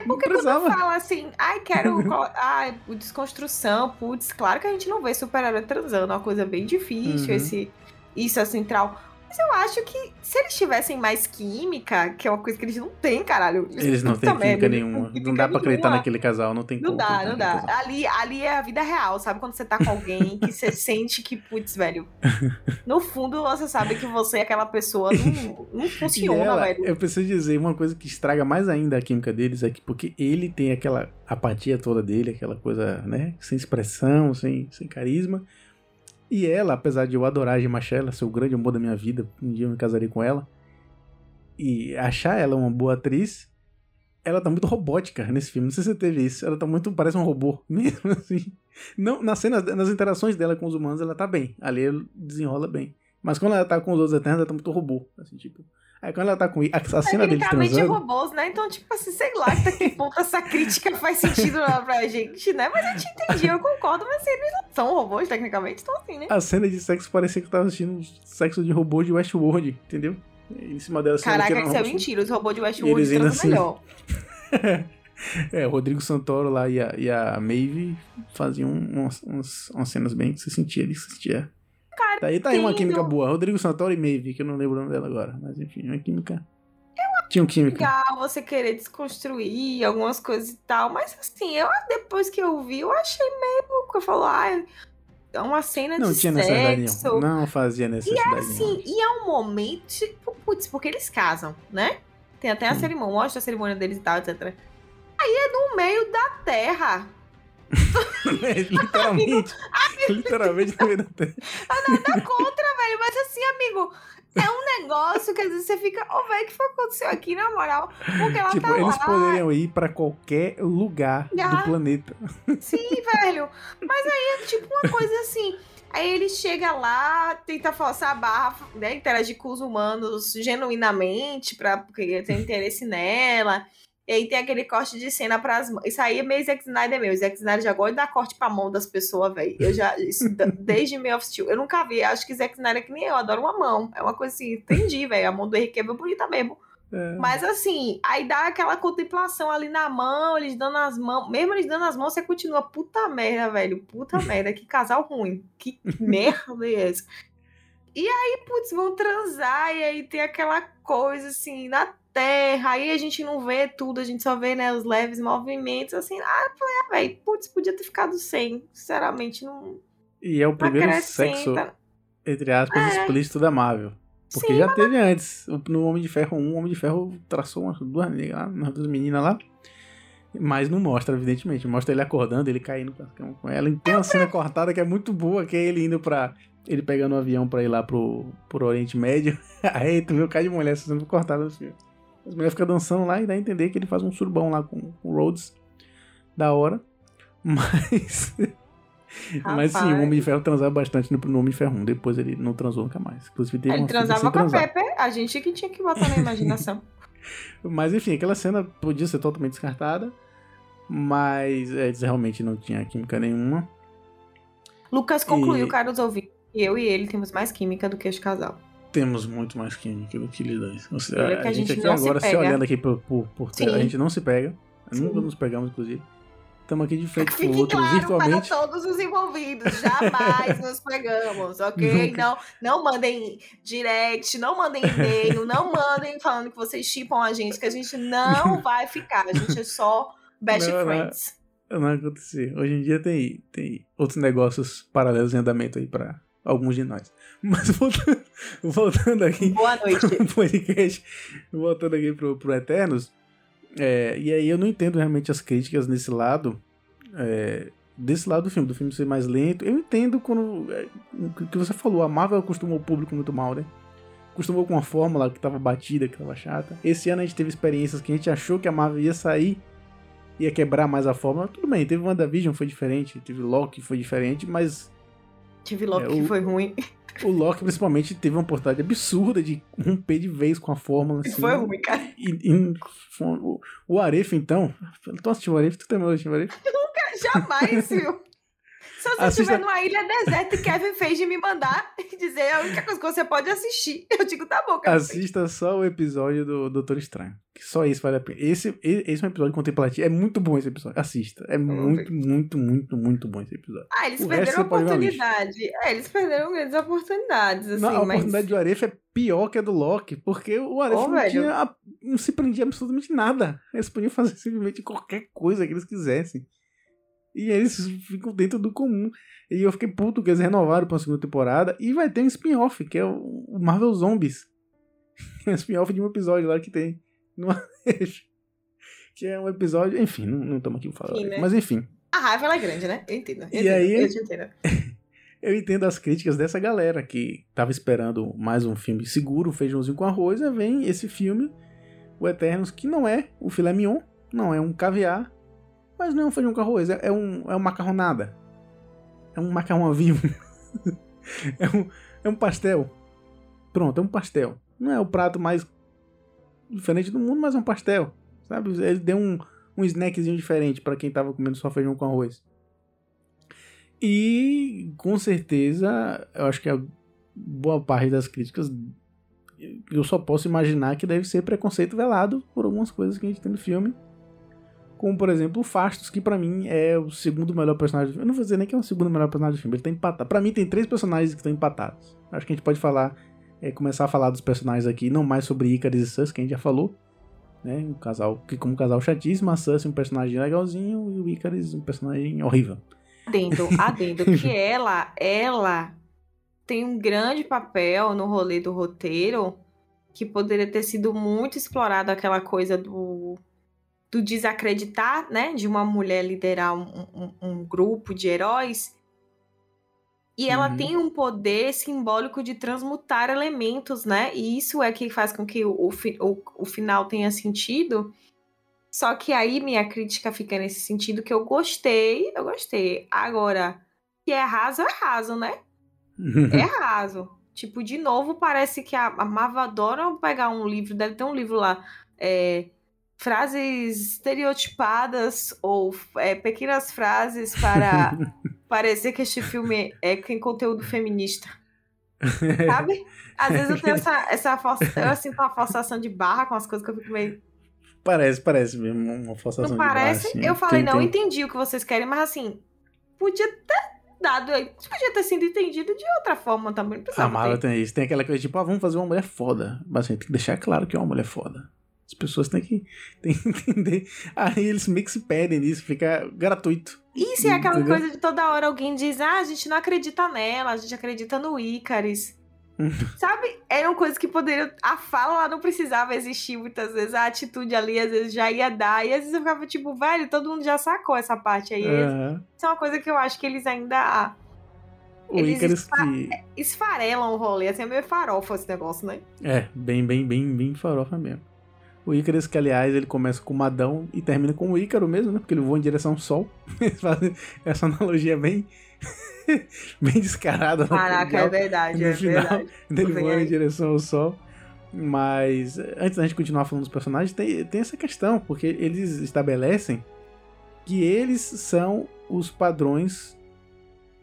Porque quando fala assim, ai, quero. ai, desconstrução, putz, claro que a gente não vê super-herói transando, é uma coisa bem difícil, uhum. esse, isso é central. Mas eu acho que se eles tivessem mais química, que é uma coisa que eles não têm, caralho. Eles não têm química nenhuma. Não dá pra acreditar naquele casal, não tem Não dá, não dá. Ali, ali é a vida real, sabe? Quando você tá com alguém que você sente que, putz, velho. No fundo, você sabe que você, aquela pessoa, não, não funciona, ela, velho. Eu preciso dizer, uma coisa que estraga mais ainda a química deles é que porque ele tem aquela apatia toda dele, aquela coisa, né? Sem expressão, sem, sem carisma. E ela, apesar de eu adorar a Gemma Shella, ser o grande amor da minha vida, um dia eu me casarei com ela, e achar ela uma boa atriz, ela tá muito robótica nesse filme. Não sei se você teve isso. Ela tá muito. parece um robô, mesmo assim. Não, nas cenas, nas interações dela com os humanos, ela tá bem. Ali ela desenrola bem. Mas quando ela tá com os outros eternos, ela tá muito robô. Assim, tipo. Aí quando ela tá com a, cena deles transando... robôs, né? Então, tipo assim, sei lá até que ponto essa crítica faz sentido pra gente, né? Mas a gente entendia, eu concordo, mas eles não são robôs, tecnicamente, então assim, né? A cena de sexo parecia que eu tava assistindo sexo de robô de Westworld, entendeu? Em cima dela... Caraca, isso é mentira, os robôs de Westworld transam assim... melhor. é, o Rodrigo Santoro lá e a, e a Maeve faziam umas, umas, umas cenas bem que você sentia ali, que você sentia Cara, Daí tá aí uma química boa. Rodrigo Santoro e Maeve, que eu não lembro o nome dela agora. Mas enfim, uma química. Eu Tinha um química. legal você querer desconstruir algumas coisas e tal. Mas assim, eu depois que eu vi, eu achei meio. Eu falo, ah, é uma cena não de tinha sexo. Não fazia necessidade. E é assim, nenhuma. e é um momento, tipo, putz, porque eles casam, né? Tem até a hum. cerimônia, mostra a cerimônia deles e tal, etc. Aí é no meio da terra. literalmente. Amigo, literalmente no meio da terra. Nada contra, velho, mas assim, amigo, é um negócio que às vezes você fica, ô, oh, velho, o que foi que aconteceu aqui, na moral? Porque ela tipo, tá eles lá. poderiam ir pra qualquer lugar ah, do planeta. Sim, velho. Mas aí é tipo uma coisa assim. Aí ele chega lá, tenta forçar a barra, né? Interagir com os humanos genuinamente, pra, porque tem interesse nela. E aí tem aquele corte de cena pras mãos. Isso aí é meio Zack Snyder meu. Zack Snyder já gosta de dar corte pra mão das pessoas, velho. Eu já. Isso, desde Man of Steel. Eu nunca vi. Acho que Zack Snyder é que nem eu. Adoro uma mão. É uma coisa assim. Entendi, velho. A mão do Henrique é bem bonita mesmo. É. Mas assim, aí dá aquela contemplação ali na mão, eles dando as mãos. Mesmo eles dando as mãos, você continua. Puta merda, velho. Puta merda. Que casal ruim. Que merda é essa? E aí, putz, vão transar. E aí tem aquela coisa assim, na terra. Aí a gente não vê tudo, a gente só vê, né, os leves movimentos. Assim, ah, falei, ah, velho, putz, podia ter ficado sem. Sinceramente, não. E é o primeiro sexo, entre aspas, É. explícito da Marvel. Porque Sim, já teve antes. No Homem de Ferro 1, o Homem de Ferro traçou umas duas, umas duas meninas lá. Mas não mostra, evidentemente. Mostra ele acordando, ele caindo com ela. E tem uma cena cortada que é muito boa, que é ele indo pra. Ele pegando um avião pra ir lá pro, pro Oriente Médio. Aí tu vê o cara de mulher sendo cortada no filme. As mulheres ficam dançando lá e dá a entender que ele faz um surbão lá com, o Rhodes. Da hora. Mas. Mas sim, o. Homem de Ferro transava bastante no, no Homem de Ferro 1. Depois ele não transou nunca mais. Inclusive teve Ele transava com a transar. Pepper, a gente que tinha que botar na imaginação. Mas enfim, aquela cena podia ser totalmente descartada. Mas é, eles realmente não tinha química nenhuma. Lucas concluiu, E- caros ouvintes, que eu e ele temos mais química do que este casal. Temos muito mais química do que. Ou seja, Olha a, a gente gente aqui não se agora, se, pega. olhando aqui por, por, por trás, a gente não se pega. Sim. Nunca nos pegamos, inclusive. Estamos aqui de frente pro Fique outro, claro virtualmente. para todos os envolvidos, jamais nos pegamos, ok? Nunca. Não, não mandem direct, não mandem e-mail, não mandem falando que vocês chipam a gente, que a gente não vai ficar, a gente é só best Não, não. friends. Não vai acontecer. Hoje em dia tem, tem outros negócios paralelos em andamento aí pra alguns de nós. Mas voltando, voltando aqui. Boa noite. pro podcast, voltando aqui pro, pro Eternos, é, e aí eu não entendo realmente as críticas nesse lado, é, desse lado do filme, do filme ser mais lento. Eu entendo quando, é, o que- que você falou, a Marvel acostumou o público muito mal, né? Acostumou com uma fórmula que tava batida, que tava chata. Esse ano a gente teve experiências que a gente achou que a Marvel ia sair, ia quebrar mais a fórmula. Tudo bem, teve WandaVision, foi diferente, teve Loki, foi diferente, mas Tive logo É, que o- foi ruim. o Loki principalmente teve uma oportunidade absurda de romper de vez com a fórmula. Assim, Foi ruim, cara. e, e- o, o Aref, então. Tu assistiu o Aref? Tu também assistiu o Aref? Jamais, viu? Se você Assista- estiver numa ilha deserta e Kevin fez de me mandar e dizer é a única coisa que você pode assistir, eu digo, tá bom, Kevin. Assista só o episódio do Doutor Estranho. Que só isso vale a pena. Esse, esse é um episódio contemplativo. É muito bom esse episódio. Assista. É muito, muito, muito, muito bom esse episódio. Ah, eles O perderam a oportunidade. É, eles perderam grandes oportunidades, assim, Não, a mas... oportunidade do Aref é pior que a do Loki, porque o Aref Ô, não, tinha, não se prendia absolutamente nada. Eles podiam fazer simplesmente qualquer coisa que eles quisessem. E eles ficam dentro do comum. E eu fiquei puto que eles renovaram pra uma segunda temporada. E vai ter um spin-off, que é o Marvel Zombies. É um spin-off de um episódio lá que tem no. Que é um episódio. Enfim, não estamos aqui. Enfim, né? Mas enfim. A raiva ela é grande, né? Eu entendo. Eu E entendo, aí- Eu te entendo. Eu entendo as críticas dessa galera que tava esperando mais um filme seguro, feijãozinho com arroz, e vem esse filme, o Eternos, que não é o filé mignon, não é um caviar, mas não é um feijão com arroz, é, é um, é uma macarronada. É um macarrão vivo. é, um, é um pastel. Pronto, é um pastel. Não é o prato mais diferente do mundo, mas é um pastel. Sabe? Ele deu um, um snackzinho diferente para quem tava comendo só feijão com arroz. E com certeza, eu acho que a boa parte das críticas eu só posso imaginar que deve ser preconceito velado por algumas coisas que a gente tem no filme. Como, por exemplo, o Fastos, que pra mim é o segundo melhor personagem do filme. Eu não vou dizer nem que é o segundo melhor personagem do filme, ele tá empatado. Pra mim tem três personagens que estão empatados. Acho que a gente pode falar, é, começar a falar dos personagens aqui, não mais sobre Icarus e Sus, que a gente já falou. Né? Um casal que como um casal chatíssimo, a Sus um personagem legalzinho e o Icarus um personagem horrível. Adendo, adendo, que ela, ela tem um grande papel no rolê do roteiro que poderia ter sido muito explorado aquela coisa do, do desacreditar, né? De uma mulher liderar um, um- um grupo de heróis. E ela Uhum. tem um poder simbólico de transmutar elementos, né? E isso é que faz com que o, o, o- o final tenha sentido. Só que aí minha crítica fica nesse sentido que eu gostei, eu gostei. Agora, que é raso, é raso, né? É raso. Tipo, de novo, parece que a, a Marvel adora pegar um livro, deve ter um livro lá, é, frases estereotipadas ou é, pequenas frases para parecer que este filme é tem conteúdo feminista. Sabe? Às vezes eu tenho essa, essa força, eu sinto uma forçação de barra com as coisas que eu fico meio. Parece, parece mesmo uma forçação Não de parece? barra, assim. eu falei, Tem- não, tem- entendi o que vocês querem, mas assim, podia ter dado. Podia ter sido entendido de outra forma também. Não A precisava Marvel tem isso. Tem aquela coisa tipo, ah, vamos fazer uma mulher foda. Mas assim, tem que deixar claro que é uma mulher foda. As pessoas têm que, têm que entender. Aí eles meio que se pedem nisso, fica gratuito. Isso é aquela Entendeu? coisa de toda hora alguém diz, ah, a gente não acredita nela, a gente acredita no Icaris. Sabe? Eram coisas que poderiam. A fala lá não precisava existir muitas vezes. A atitude ali, às vezes, já ia dar. E às vezes eu ficava tipo, velho, todo mundo já sacou essa parte aí. Aham. Isso é uma coisa que eu acho que eles ainda O Eles esfa- que. esfarelam o rolê. Assim, é meio farofa esse negócio, né? É, bem, bem, bem, bem farofa mesmo. O Icarus, que aliás, ele começa com o Madão e termina com o Ícaro mesmo, né? Porque ele voa em direção ao Sol. Eles fazem essa analogia bem. bem descarada. Caraca, é verdade, No é final, verdade. Vem voando em direção ao sol. Mas antes da gente continuar falando dos personagens, tem, tem essa questão, porque eles estabelecem que eles são os padrões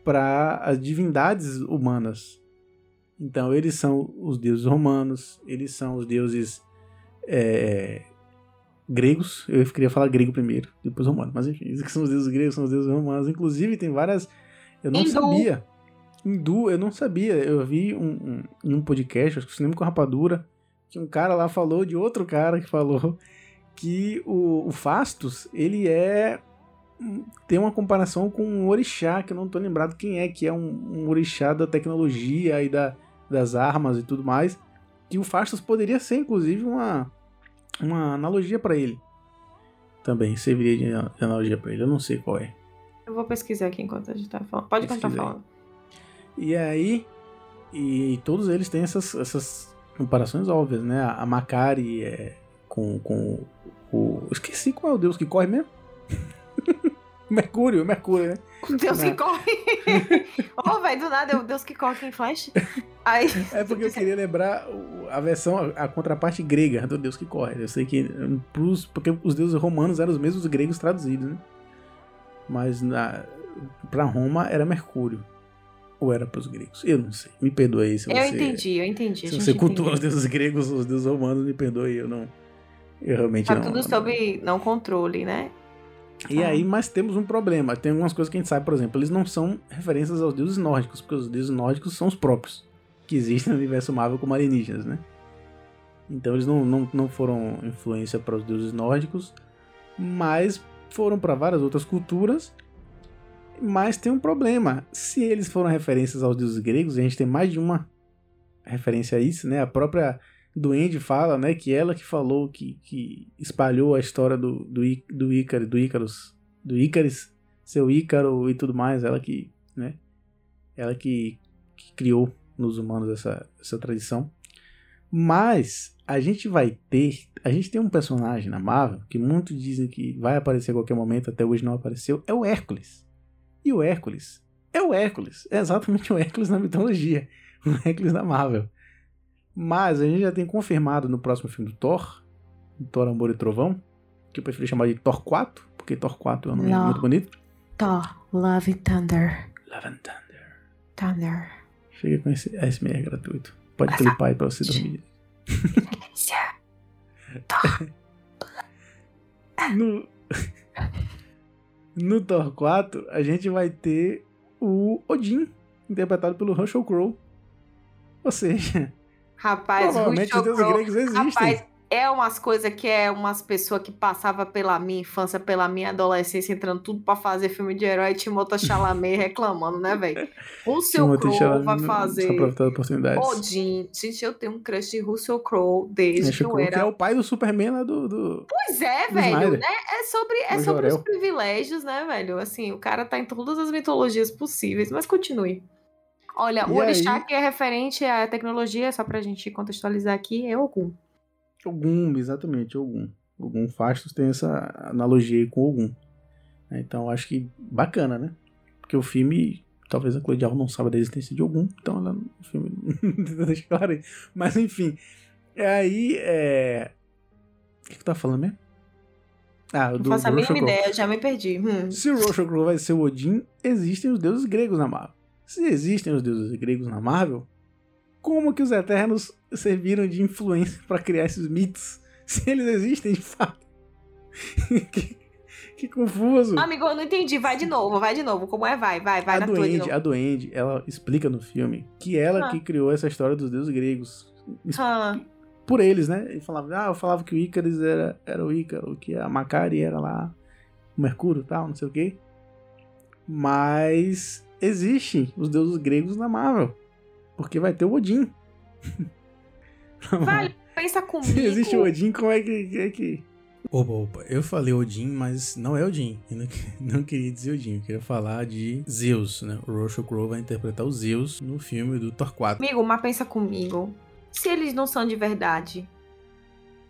para as divindades humanas. Então, eles são os deuses romanos, eles são os deuses eh, gregos. Eu queria falar grego primeiro, depois romano, mas enfim, que são os deuses gregos, são os deuses romanos. Inclusive, tem várias. Eu não Hindu. sabia. Hindu, eu não sabia. Eu vi um, um, em um podcast, acho que Cinema com Rapadura, que um cara lá falou de outro cara que falou que o, o Fastos, ele é. Tem uma comparação com um orixá, que eu não tô lembrado quem é, que é um, um orixá da tecnologia e da, das armas e tudo mais. Que o Fastos poderia ser, inclusive, uma, uma analogia pra ele. Também serviria de ana- de analogia pra ele. Eu não sei qual é. Eu vou pesquisar aqui enquanto a gente tá falando. Pode continuar Pesquisa falando. E aí, e todos eles têm essas, essas comparações óbvias, né? A Macari é com, com o. Esqueci qual é o deus que corre mesmo? Mercúrio, Mercúrio, né? Deus Né? que corre. Ô, velho, do nada é o Deus que corre em flash. Aí. É porque eu queria lembrar a versão, a contraparte grega do deus que corre. Eu sei que hum, pros, porque os deuses romanos eram os mesmos gregos traduzidos, né? Mas na, pra Roma era Mercúrio. Ou era pros gregos? Eu não sei. Me perdoe aí se Eu você. entendi, eu entendi. Se você cultua os deuses gregos, os deuses romanos, me perdoe, eu não. Eu realmente Tá não. tudo sob não controle, né? E Ah. aí, mas temos um problema. Tem algumas coisas que a gente sabe, por exemplo, eles não são referências aos deuses nórdicos, porque os deuses nórdicos são os próprios que existem no universo Marvel como alienígenas, né? Então eles não, não, não foram influência para os deuses nórdicos, mas foram para várias outras culturas. Mas tem um problema. Se eles foram referências aos deuses gregos, a gente tem mais de uma referência a isso, né? A própria Duende fala, né, que ela que falou, que, que espalhou a história do, do, do Ícaro, do Ícaros, do Ícaris, seu Ícaro e tudo mais, ela que, né, ela que, que criou nos humanos essa, essa tradição. Mas a gente vai ter, a gente tem um personagem na Marvel que muitos dizem que vai aparecer a qualquer momento, até hoje não apareceu, é o Hércules. E o Hércules é o Hércules, é exatamente o Hércules na mitologia, o Hércules da Marvel. Mas a gente já tem confirmado no próximo filme do Thor, Thor Amor e Trovão, que eu prefiro chamar de Thor 4, porque Thor 4 é um nome muito bonito. Thor, Love and Thunder. Love and Thunder. Thunder. Chega com esse ASMR gratuito. Pode clipar aí pra você dormir. No... no Thor 4, a gente vai ter o Odin, interpretado pelo Russell Crowe. Ou seja, Rapaz, provavelmente os deuses gregos existem. Rapaz, é umas coisas que é umas pessoas que passava pela minha infância, pela minha adolescência, entrando tudo pra fazer filme de herói e Timothée Chalamet reclamando, né, velho? Russell Crowe vai fazer Só aproveitar oportunidades. Odin. Gente, eu tenho um crush de Russell Crowe desde que eu Crowe, que era é o pai do Superman lá do... do... Pois é, do velho. Né? É sobre, é sobre os privilégios, né, velho? Assim, o cara tá em todas as mitologias possíveis, mas continue. Olha, E o orixá aí- que é referente à tecnologia, só pra gente contextualizar aqui, é Ogum. Ogum, exatamente, Ogum. Ogum Fastos tem essa analogia aí com Ogum. né? Então acho que bacana, né? Porque o filme, talvez a Chloe Zhao não saiba da existência de Ogum, então ela no filme não deixa claro aí. Mas enfim, aí é... O que que tá falando mesmo? Ah, o Não do, faço a do mínima ideia, já me perdi. Hum. Se o Roshokro vai ser o Odin, existem os deuses gregos na Marvel. Se existem os deuses gregos na Marvel, como que os Eternos serviram de influência pra criar esses mitos? Se eles existem de fato. que, que confuso. Amigo, eu não entendi. Vai de novo, vai de novo. Como é? Vai, vai, vai a na Duende, a Duende, ela explica no filme que ela Ah. que criou essa história dos deuses gregos. Ah, Por eles, né? E falava, ah, eu falava que o Ícaris era, era o Ícaro, que a Macari era lá o Mercúrio e tal, não sei o quê. Mas existem os deuses gregos na Marvel. Porque vai ter o Odin. Vale, pensa comigo. Se existe o Odin, como é que. que, é que... Opa, opa, eu falei Odin, mas não é Odin. Eu não, não queria dizer Odin, eu queria falar de Zeus, né? O Russell Crowe vai interpretar o Zeus no filme do Thor 4. Amigo, mas pensa comigo. Se eles não são de verdade,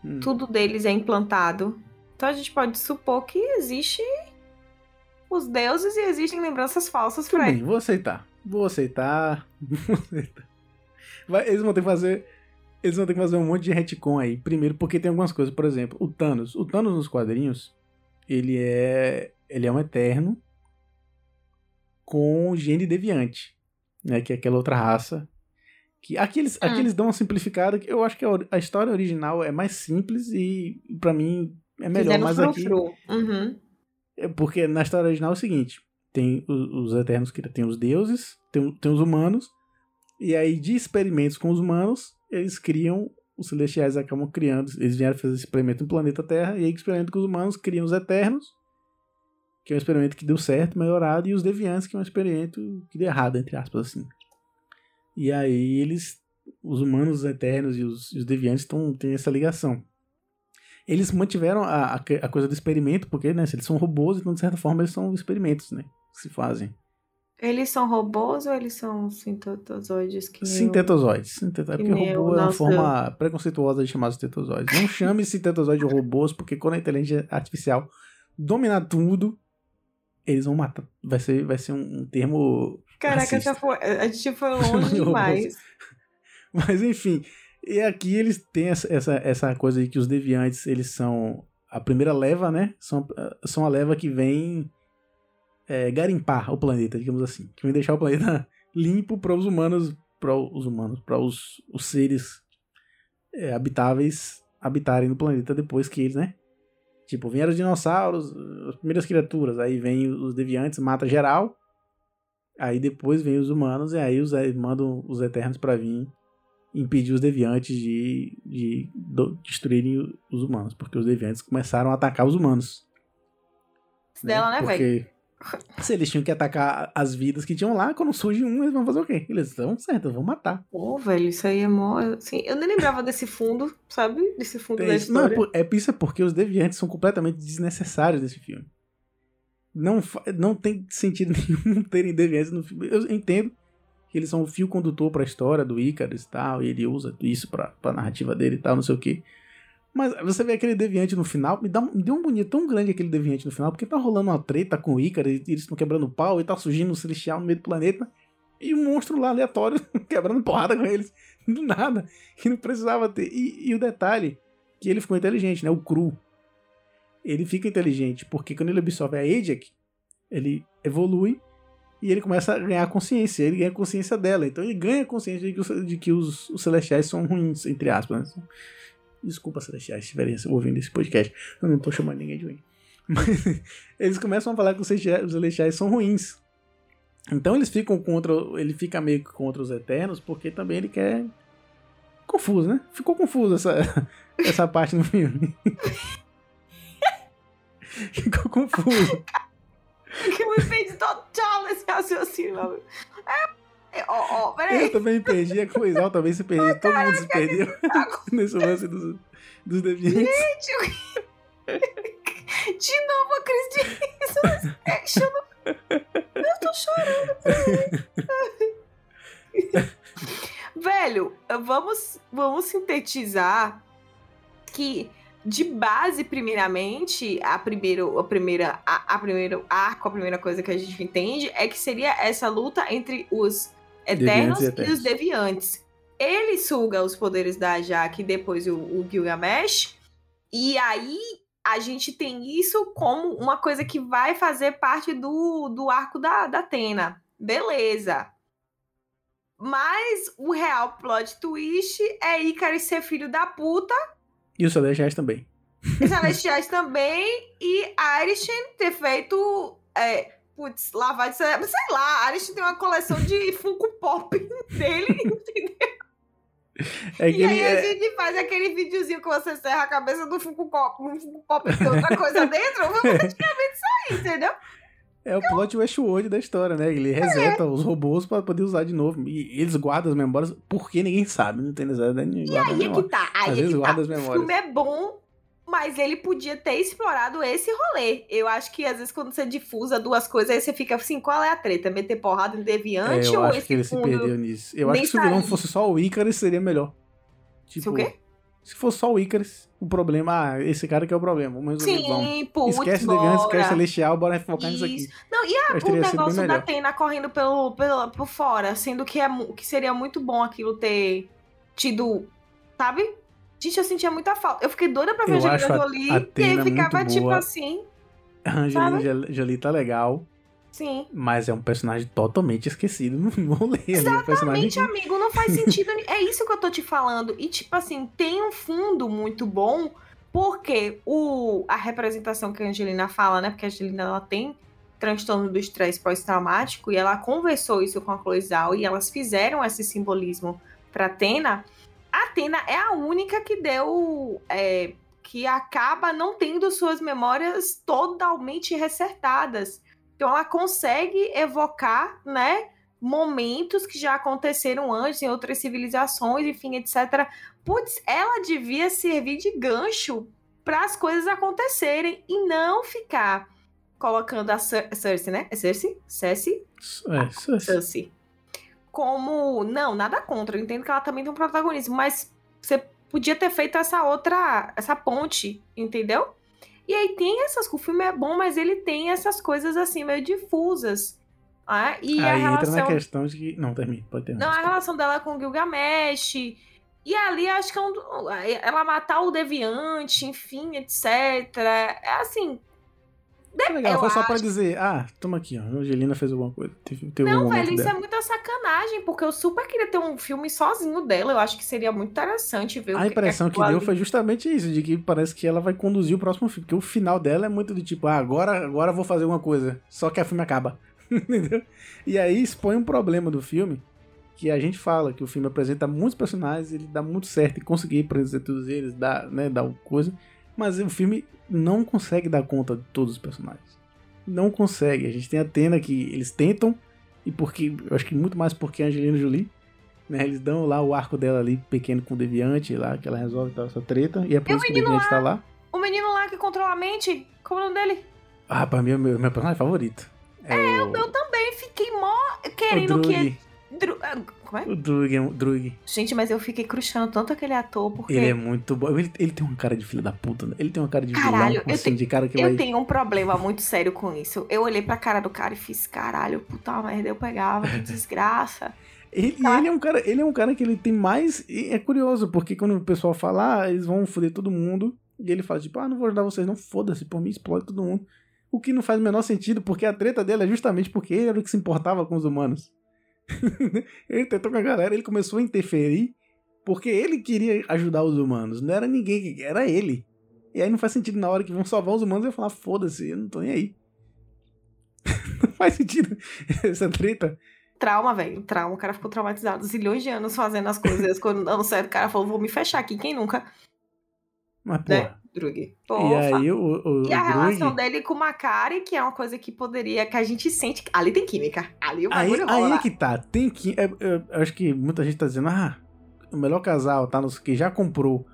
Hum. tudo deles é implantado. Então a gente pode supor que existe os deuses e existem lembranças falsas Tudo pra bem, eles. vou aceitar. Vou aceitar. Vou aceitar. Vai- eles vão ter que fazer. Eles vão ter que fazer um monte de retcon aí. Primeiro, porque tem algumas coisas. Por exemplo, o Thanos. O Thanos nos quadrinhos, ele é. Ele é um eterno com gene deviante. Né? Que é aquela outra raça. Que aqui eles, aqui Hum. eles dão uma simplificada. que Eu acho que a, história original é mais simples e, pra mim, é melhor. Fizeram Mas aqui. Uhum. É porque na história original é o seguinte: tem os, os Eternos que tem os deuses, tem, tem os humanos, e aí de experimentos com os humanos, eles criam, os celestiais acabam criando, eles vieram fazer esse experimento no planeta Terra, e aí experimento com os humanos criam os Eternos, que é um experimento que deu certo, melhorado, e os Deviantes, que é um experimento que deu errado, entre aspas, assim. E aí eles, os humanos os Eternos e os, e os Deviantes tão, têm essa ligação eles mantiveram a, a, a coisa do experimento, porque, né, se eles são robôs, então, de certa forma, eles são experimentos, né, que se fazem. Eles são robôs ou eles são sintetozoides que nem o- Sintetozoides. Sinteto... É que porque robô é uma forma preconceituosa de chamar sintetozoides. Não chame sintetozoides de robôs, porque quando a inteligência artificial dominar tudo, eles vão matar. Vai ser, vai ser um, um termo Caraca, já foi, a gente foi longe de demais. Mas enfim, e aqui eles têm essa, essa, essa coisa aí que os deviantes, eles são a primeira leva, né? São, são a leva que vem é, garimpar o planeta, digamos assim. Que vem deixar o planeta limpo para os humanos, para os humanos, para os, os seres é, habitáveis habitarem no planeta depois que eles, né? Tipo, vieram os dinossauros, as primeiras criaturas, aí vem os deviantes, mata geral. Aí depois vem os humanos e aí os, mandam os eternos para vir impedir os deviantes de, de do, destruírem os humanos, porque os deviantes começaram a atacar os humanos. Dela, né, velho? Se eles tinham que atacar as vidas que tinham lá, quando surge um, eles vão fazer o quê? Eles estão certo, vão matar. Pô, velho, isso aí é mó. Assim, eu nem lembrava desse fundo, sabe? Desse fundo da isso. Não, é, história. por- é isso é porque os deviantes são completamente desnecessários nesse filme. Não, não tem sentido nenhum terem deviantes no filme. Eu entendo que eles são o fio condutor pra história do Icarus e tal, e ele usa isso pra, pra narrativa dele e tal, não sei o que. Mas você vê aquele deviante no final, me, dá, me deu um bonito tão grande aquele deviante no final, porque tá rolando uma treta com o Icarus, e eles estão quebrando pau, e tá surgindo um celestial no meio do planeta, e um monstro lá aleatório quebrando porrada com eles, do nada, que não precisava ter. E, e o detalhe, que ele ficou inteligente, né? O Cru. Ele fica inteligente porque quando ele absorve a Ajax, ele evolui e ele começa a ganhar consciência. Ele ganha consciência dela. Então ele ganha consciência de que os, de que os, os celestiais são ruins, entre aspas. Né? Desculpa, celestiais, se estiverem ouvindo esse podcast. Eu não tô chamando ninguém de ruim. Mas eles começam a falar que os celestiais, são ruins. Então eles ficam contra. Ele fica meio que contra os Eternos, porque também ele quer. Confuso, né? Ficou confuso essa, essa parte no filme. Ficou confuso. Que me fez total esse raciocínio. É, é, Ó, ó, Eu peraí. também me perdi, a Coisal também se perdeu. Todo mundo se perdeu nesse lance dos, dos deviantes. De novo a Cris de action. Eu tô chorando. Velho, vamos, vamos sintetizar que de base, primeiramente, a primeiro, a primeira, a, a primeiro arco, a primeira coisa que a gente entende é que seria essa luta entre os eternos, e e, eternos. os deviantes. Ele suga os poderes da Jaque e depois o, o Gilgamesh, e aí a gente tem isso como uma coisa que vai fazer parte do, do arco da, da Atena. Beleza. Mas o real plot twist é Icarus ser filho da puta. E os Celestiais também. Os Celestiais também. E Arishen ter feito. É, putz, lavagem de cerebro. Sei lá, Arishen tem uma coleção de Funko Pop dele, entendeu? É E aí ele a é- gente faz aquele videozinho que você serra a cabeça do Funko Pop, um Funko Pop tem outra coisa dentro. Vamos praticamente isso aí, entendeu? É o plot Westworld da história, né? Ele reseta os robôs pra poder usar de novo. E eles guardam as memórias porque ninguém sabe, não tem necessidade de E aí é que tá. Aí Às é vezes que tá. as O memórias. filme é bom, mas ele podia ter explorado esse rolê. Eu acho que às vezes quando você difusa duas coisas, aí você fica assim, qual é a treta? Meter porrada em É, deviante eu ou acho esse que ele se perdeu nisso. Eu acho que se o vilão fosse só o Icarus, seria melhor. Tipo, o quê? Se fosse só o Icarus, o problema, ah, esse cara que é o problema, vamos resolver, vamos. Sim, putz, Esquece Deviante, bora. esquece Celestial, bora focar nisso aqui. Não, e a, o negócio da. Atena correndo pelo, pelo, por fora, sendo que, é, que seria muito bom aquilo ter tido, sabe? Gente, eu sentia muita falta. Eu fiquei doida pra ver Eu a Angelina acho a Jolie, e aí ficava tipo boa. assim, A Angelina Jol- Jolie tá legal, sim. mas é um personagem totalmente esquecido no rolê. é um Exatamente, amigo, não faz sentido. é isso que eu tô te falando. E, tipo assim, tem um fundo muito bom, porque o, a representação que a Angelina fala, né? Porque a Angelina ela tem transtorno do estresse pós-traumático e ela conversou isso com a Chloe Zhao e elas fizeram esse simbolismo pra Atena. A Atena é a única que deu. é, que acaba não tendo suas memórias totalmente resertadas. Então ela consegue evocar, né? momentos que já aconteceram antes em outras civilizações, enfim, etc. Putz, ela devia servir de gancho para as coisas acontecerem e não ficar colocando a Cer Cersei, né? É Cersei? Cersei? É, é- Cersei. Como. Não, nada contra. Eu entendo que ela também tem um protagonismo, mas você podia ter feito essa outra. essa ponte, entendeu? E aí tem essas. O filme é bom, mas ele tem essas coisas assim, meio difusas. Ah, e a Aí entra relação. na questão de que. Não, termine, pode terminar. Não, a relação dela com o Gilgamesh. E ali acho que é um, ela matar o deviante, enfim, etc. É assim. É legal, foi só pra acho- dizer, ah, toma aqui, ó, a Angelina fez alguma coisa. Teve, teve Não, velho, isso dela. é muita sacanagem, porque eu super queria ter um filme sozinho dela. Eu acho que seria muito interessante ver o A que impressão é que deu foi justamente isso, de que parece que ela vai conduzir o próximo filme, porque o final dela é muito do tipo, ah, agora, agora vou fazer alguma coisa, só que o filme acaba. Entendeu? E aí expõe um problema do filme, que a gente fala que o filme apresenta muitos personagens, ele dá muito certo em conseguir apresentar todos eles, dá, né, dá coisa, mas o filme não consegue dar conta de todos os personagens. Não consegue. A gente tem a Atena que eles tentam, e porque, eu acho que muito mais porque a Angelina Jolie, né, eles dão lá o arco dela ali, pequeno com o Deviante, lá, que ela resolve tal, essa treta, e é por E isso que o menino Deviante tá lá. O menino lá que controla a mente, como é o nome dele? Ah, pra mim é o meu, meu personagem favorito. É, o, Eu também fiquei mó querendo que. Drug. Dru- ah, Como é? O Drug, é um- Drug. Gente, mas eu fiquei crushando tanto aquele ator, porque. Ele é muito bom. Ele, ele tem uma cara de filho da puta, né? Ele tem uma cara de Caralho, vilão, eu assim, tenho- de cara que Eu vai... tenho um problema muito sério com isso. Eu olhei pra cara do cara e fiz, caralho, puta merda, eu pegava, que desgraça. Ele, e ele é um cara, ele é um cara que ele tem mais. e é curioso, porque quando o pessoal fala, ah, eles vão foder todo mundo, e ele fala, tipo, ah, não vou ajudar vocês, não, foda-se, por mim explode todo mundo. O que não faz o menor sentido, porque a treta dele é justamente porque ele era o que se importava com os humanos. ele tentou com a galera, ele começou a interferir porque ele queria ajudar os humanos. Não era ninguém, era ele. E aí não faz sentido na hora que vão salvar os humanos eu falar, foda-se, eu não tô nem aí. não faz sentido essa treta. Trauma, velho, trauma. O cara ficou traumatizado zilhões de anos fazendo as coisas. Quando dando certo, o cara falou, vou me fechar aqui, quem nunca? Mas, pô. Né? Drug. E Porra. aí o, o, E a o relação Drug, dele com o Macari, que é uma coisa que poderia, que a gente sente. Ali tem química. Ali o aí, bagulho aí rola. é que tá, tem que. é, é, eu acho que muita gente tá dizendo, ah, o melhor casal, tá? Nos que já comprou.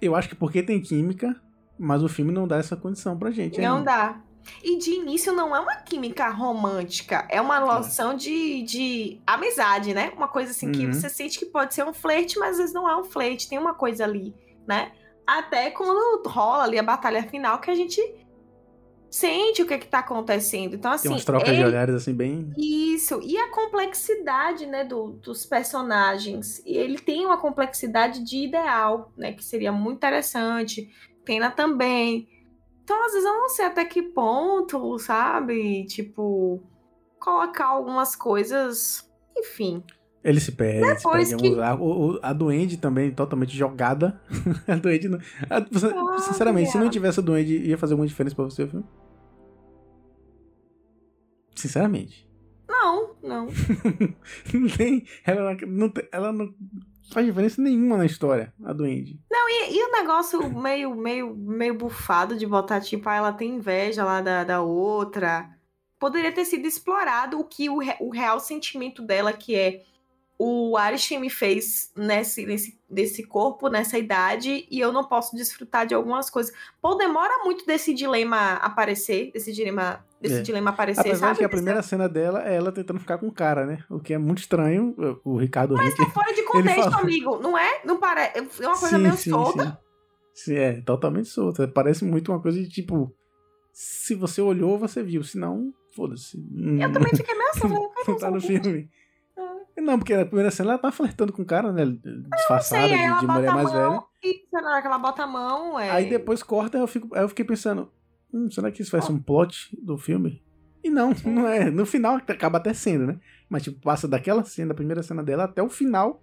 Eu acho que porque tem química, mas o filme não dá essa condição pra gente. Não ainda. dá. E de início não é uma química romântica, é uma noção de, de amizade, né? Uma coisa assim que Uhum. você sente que pode ser um flerte, mas às vezes não é um flerte, tem uma coisa ali, né? Até quando rola ali a batalha final que a gente sente o que é que tá acontecendo. Então, assim. Tem umas trocas de ele- olhares assim, bem. Isso, e a complexidade, né, do- dos personagens. E ele tem uma complexidade de ideal, né, que seria muito interessante. Tena também. Então, às vezes, eu não sei até que ponto, sabe? Tipo, colocar algumas coisas. Enfim. Ele se perde, se Depois perde em que-. O- o- A Duende também totalmente jogada. a Duende não... a- Ah, sinceramente, se não tivesse a Duende, ia fazer alguma diferença pra você filme? Sinceramente. Não, não. Não tem. Ela não, ela não faz diferença nenhuma na história, a Duende. E, e o negócio meio, meio, meio bufado de botar, tipo, ah, ela tem inveja lá da, da outra. Poderia ter sido explorado o que o, re- o real sentimento dela, que é o Arishem me fez nesse, nesse, nesse corpo, nessa idade, e eu não posso desfrutar de algumas coisas. Pô, demora muito desse dilema aparecer, desse dilema, desse É. dilema aparecer, Apesar sabe? que a primeira cena dela é ela tentando ficar com o cara, né? O que é muito estranho. O Ricardo Mas tá fora de contexto, amigo, não é? Não parece. É uma coisa Sim, meio sim, solta. sim. Sim, é, totalmente solta. Parece muito uma coisa de tipo. Se você olhou, você viu. Se não, foda-se. Eu também fiquei meio assim, Não tá no filme. Não, porque na primeira cena ela tá flertando com o cara, né? Disfarçada Sei, de, de mulher mais mão, velha. E na hora que ela bota a mão, é. Aí depois corta, eu, fico, aí eu fiquei pensando, hum, será que isso vai ser um plot do filme? E não, não é. No final acaba até sendo, né? Mas tipo, passa daquela cena, da primeira cena dela, até o final.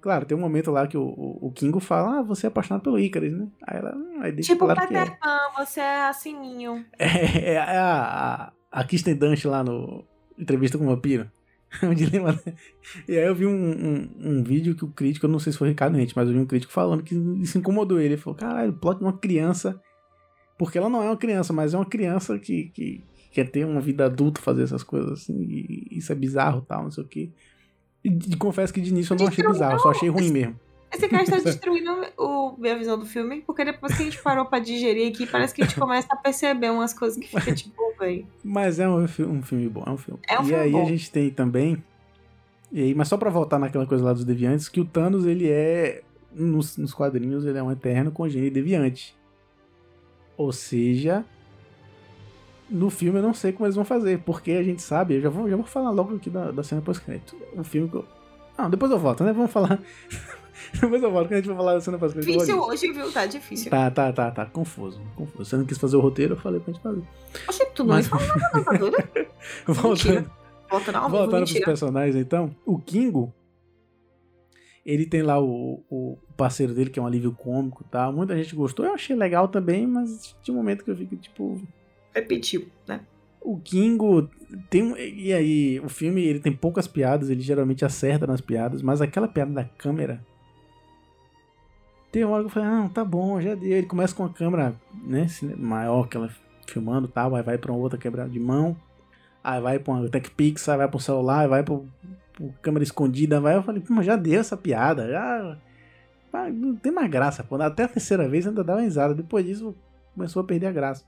Claro, tem um momento lá que o, o, o Kingo fala, ah, você é apaixonado pelo Icarus, né? Aí ela, hum, aí deixa Tipo, claro que Peter é. Pan, você é assininho. É, é a, a, a Kirsten Dunst lá no Entrevista com o Vampiro. O dilema dela. E aí eu vi um, um, um vídeo que o crítico, eu não sei se foi o Ricardo Rente, mas eu vi um crítico falando que isso incomodou ele. Ele falou, caralho, o plot de uma criança. Porque ela não é uma criança, mas é uma criança que, que quer ter uma vida adulta, fazer essas coisas assim. E isso é bizarro tal, não sei o quê. E confesso que de início eu não achei bizarro, só achei ruim mesmo. Esse cara está destruindo o, minha visão do filme, porque depois que a gente parou pra digerir aqui, parece que a gente começa a perceber umas coisas que fica tipo, velho. Mas é um, um filme bom, é um filme. É um e filme aí bom. a gente tem também. E aí, mas só pra voltar naquela coisa lá dos deviantes, que o Thanos, ele é. Nos, nos quadrinhos, ele é um eterno congênio deviante. Ou seja. No filme eu não sei como eles vão fazer, porque a gente sabe, eu já vou, já vou falar logo aqui da, da cena pós-crédito. O filme que eu. Não, depois eu volto, né? Vamos falar. depois eu volto, que a gente vai falar da cena pós-crédito. eu vou Difícil hoje, viu? Tá difícil. Tá, tá, tá, tá. Confuso, confuso. Você não quis fazer o roteiro, eu falei pra gente fazer. Oxe, tu não Mas- falou nada, tá? Voltando. Volta não, Voltando pros personagens, então, o Kingo, ele tem lá o, o parceiro dele, que é um alívio cômico e tal. Muita gente gostou, eu achei legal também, mas tinha um momento que eu fico, tipo... Repetiu, né? O Kingo tem. E aí, o filme, ele tem poucas piadas, ele geralmente acerta nas piadas, mas aquela piada da câmera... Tem uma hora que eu falei, ah, tá bom, já deu. Ele começa com a câmera, né, maior que ela filmando tal, aí vai pra uma outra quebrada de mão, aí vai pra uma Tech Pix, aí vai pro celular, aí vai pro, pro câmera escondida, vai. Eu falei, mas já deu essa piada, já. Não tem mais graça, pô. Até a terceira vez ainda dava risada. Depois disso começou a perder a graça.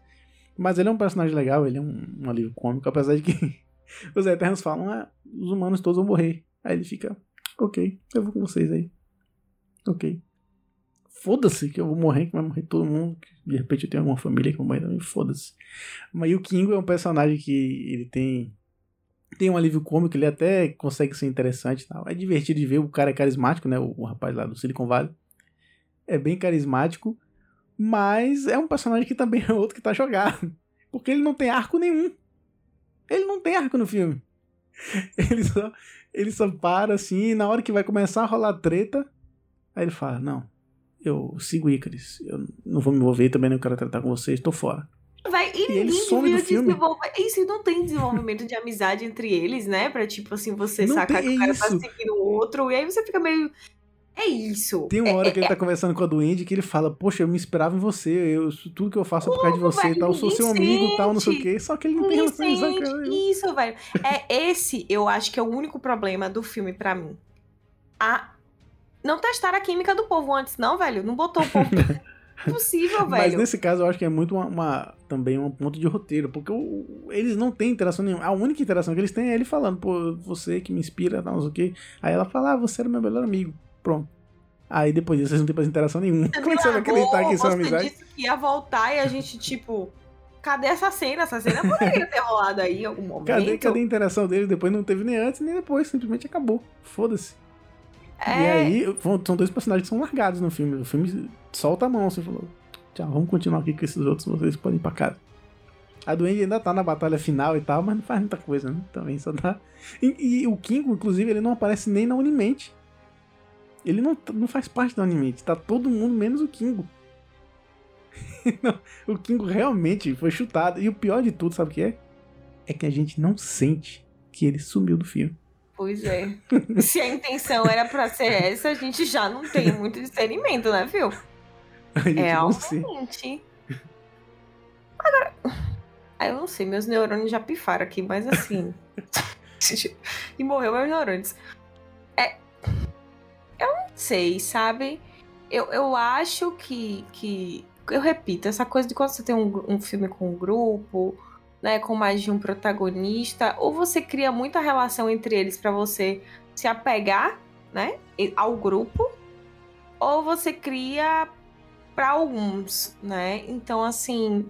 Mas ele é um personagem legal, ele é um, um alívio cômico, apesar de que os Eternos falam, ah, os humanos todos vão morrer. Aí ele fica, ok, eu vou com vocês aí. Ok. Foda-se que eu vou morrer, que vai morrer todo mundo. De repente eu tenho alguma família que vai morrer também, foda-se. Mas o Kingo é um personagem que ele tem tem um alívio cômico, ele até consegue ser interessante e tal. É divertido de ver, o cara é carismático, né? O, o rapaz lá do Silicon Valley. É bem carismático, mas é um personagem que também é outro que tá jogado. Porque ele não tem arco nenhum. Ele não tem arco no filme. Ele só, ele só para assim, e na hora que vai começar a rolar treta, aí ele fala: Não, eu sigo Icarus, eu não vou me envolver também, não quero tratar com vocês, tô fora. Vai, e, E ele ninguém some do devia filme. desenvolver. Isso não tem desenvolvimento de amizade entre eles, né? Pra tipo assim, você Não sacar que o cara tá isso. seguindo o outro, e aí você fica meio. É isso. Tem uma É- hora é- que ele tá conversando com a Duende que ele fala, poxa, eu me inspirava em você, eu, tudo que eu faço é por causa de você e tal, eu sou seu amigo e tal, não sei o quê. Só que ele não tem relação isso, velho. É esse, eu acho que é o único problema do filme pra mim. A não testaram a química do povo antes, não, velho. Não botou o povo. Impossível, Mas velho. nesse caso eu acho que é muito uma, uma- também um ponto de roteiro, porque o- eles não têm interação nenhuma. A única interação que eles têm é ele falando, pô, você que me inspira, não sei o quê. Aí ela fala, ah, você era meu melhor amigo. Pronto. Aí depois disso, vocês não têm mais interação nenhuma. Você Como é que você vai acreditar que isso é uma você amizade? disse que ia voltar e a gente, tipo. Cadê essa cena? Essa cena poderia ter rolado aí em algum momento. Cadê, cadê a interação deles? Depois não teve nem antes nem depois, simplesmente acabou. Foda-se. E É, aí, são dois personagens que são largados no filme. O filme solta a mão, você falou. Tchau, vamos continuar aqui com esses outros, vocês podem ir pra casa. A Duende ainda tá na batalha final e tal, mas não faz muita coisa, né? Também só dá. E, e o Kingo, inclusive, ele não aparece nem na Unimente. Ele não, não faz parte da Unimente. Tá todo mundo menos o Kingo. Não, o Kingo realmente foi chutado. E o pior de tudo, sabe o que é? É que a gente não sente que ele sumiu do filme. Pois é. Se a intenção era pra ser essa, a gente já não tem muito discernimento, né, viu? É, realmente. Agora. Ah, eu não sei, meus neurônios já pifaram aqui, mas assim. e morreu meus neurônios. É. Eu não sei, sabe? Eu, eu acho que, que. Eu repito, essa coisa de quando você tem um, um filme com um grupo, né, com mais de um protagonista, ou você cria muita relação entre eles pra você se apegar, né, ao grupo, ou você cria pra alguns, né? Então, assim,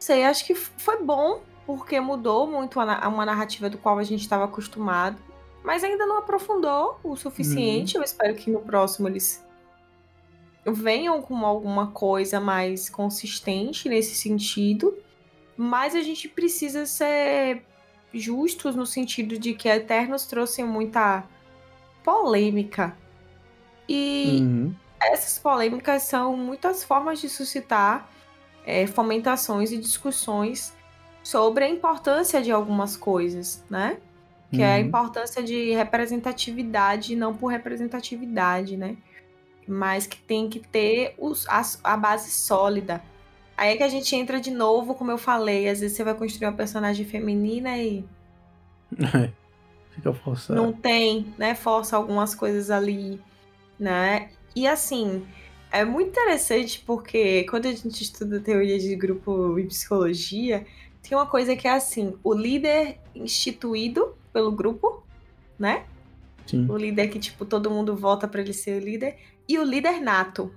sei, acho que foi bom porque mudou muito a uma narrativa do qual a gente estava acostumado, mas ainda não aprofundou o suficiente. Eu espero que no próximo eles venham com alguma coisa mais consistente nesse sentido. Mas a gente precisa ser justos no sentido de que a Eternos trouxe muita polêmica. E Uhum. essas polêmicas são muitas formas de suscitar é, fomentações e discussões sobre a importância de algumas coisas, né? Que é a Uhum. importância de representatividade, não por representatividade, né? Mas que tem que ter os, a, a base sólida. Aí é que a gente entra de novo, como eu falei, às vezes você vai construir uma personagem feminina e Fica forçado. não tem, né? Força algumas coisas ali, né? E assim, é muito interessante porque quando a gente estuda teoria de grupo e psicologia, tem uma coisa que é assim: o líder instituído pelo grupo, né? Sim. O líder que, tipo, todo mundo vota pra ele ser o líder. E o líder nato,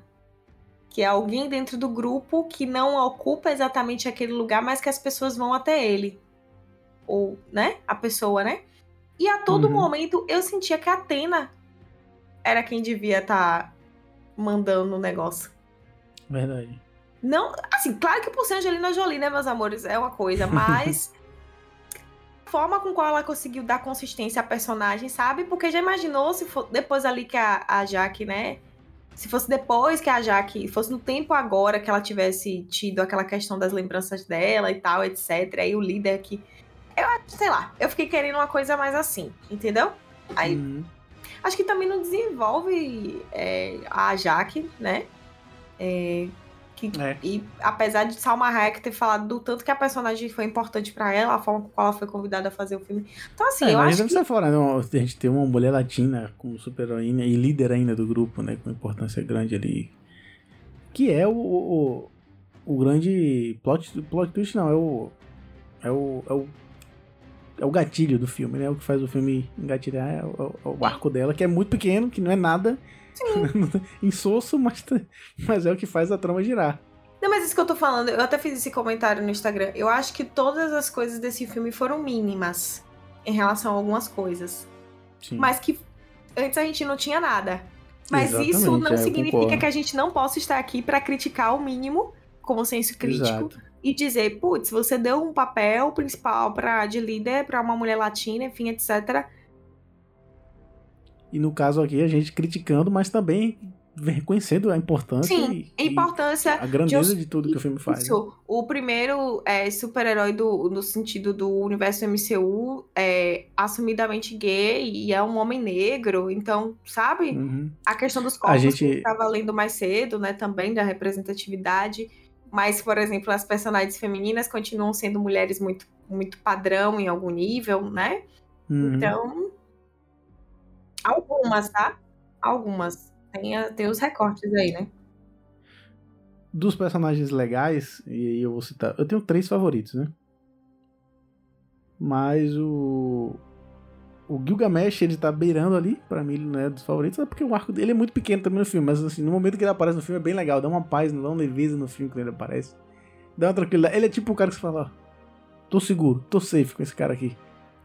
que é alguém dentro do grupo que não ocupa exatamente aquele lugar, mas que as pessoas vão até ele. Ou, né? A pessoa, né? E a todo Uhum. momento eu sentia que a Atena era quem devia estar mandando o negócio. Verdade. Não, assim, claro que por ser Angelina Jolie, né, meus amores, é uma coisa, mas a forma com qual ela conseguiu dar consistência à personagem, sabe? Porque já imaginou se for depois ali que a, a Jaque, né? Se fosse depois que a Jaque, fosse no tempo agora que ela tivesse tido aquela questão das lembranças dela e tal, etc. Aí o líder que. Eu sei lá, eu fiquei querendo uma coisa mais assim, entendeu? Aí Uhum. Acho que também não desenvolve é, a Jaque, né? É, que, É. E apesar de Salma Hayek ter falado do tanto que a personagem foi importante pra ela, a forma com qual ela foi convidada a fazer o filme. Então, assim, É, eu acho que. falar, não. A gente tem uma mulher latina como super-heroína e líder ainda do grupo, né? Com importância grande ali. Que é o, o, o grande plot, plot twist, não. É o, é o. É o. É o gatilho do filme, né? O que faz o filme engatilhar é o, é o arco dela, que é muito pequeno, que não é nada insosso, mas, mas é o que faz a trama girar. Não, mas isso que eu tô falando, eu até fiz esse comentário no Instagram. Eu acho que todas as coisas desse filme foram mínimas em relação a algumas coisas. Sim. Mas que antes a gente não tinha nada. Mas isso Exatamente, não é, significa que a gente não possa estar aqui pra criticar o mínimo, como senso crítico, Exato. e dizer, putz, você deu um papel principal para de líder pra uma mulher latina, enfim, etc. E no caso aqui, a gente criticando, mas também reconhecendo a importância Sim, e, a importância e a grandeza de- de tudo que o filme faz. né? Isso, o primeiro é, super-herói do, no sentido do universo MCU é assumidamente gay e é um homem negro, então, sabe? Uhum. A questão dos corpos gente- que a gente tava lendo mais cedo, né, também da representatividade. Mas, por exemplo, as personagens femininas continuam sendo mulheres muito, muito padrão em algum nível, né? Uhum. Então. Algumas, tá? Algumas. Tem, a- tem os recortes aí, né? Dos personagens legais, e eu vou citar. Eu tenho três favoritos, né? Mas o. O Gilgamesh, ele tá beirando ali, pra mim ele não é dos favoritos, é porque o arco dele é muito pequeno também no filme, mas assim, no momento que ele aparece no filme é bem legal, dá uma paz, dá uma leveza no filme quando ele aparece. Dá uma tranquilidade. Ele é tipo o cara que você fala, ó, tô seguro, tô safe com esse cara aqui.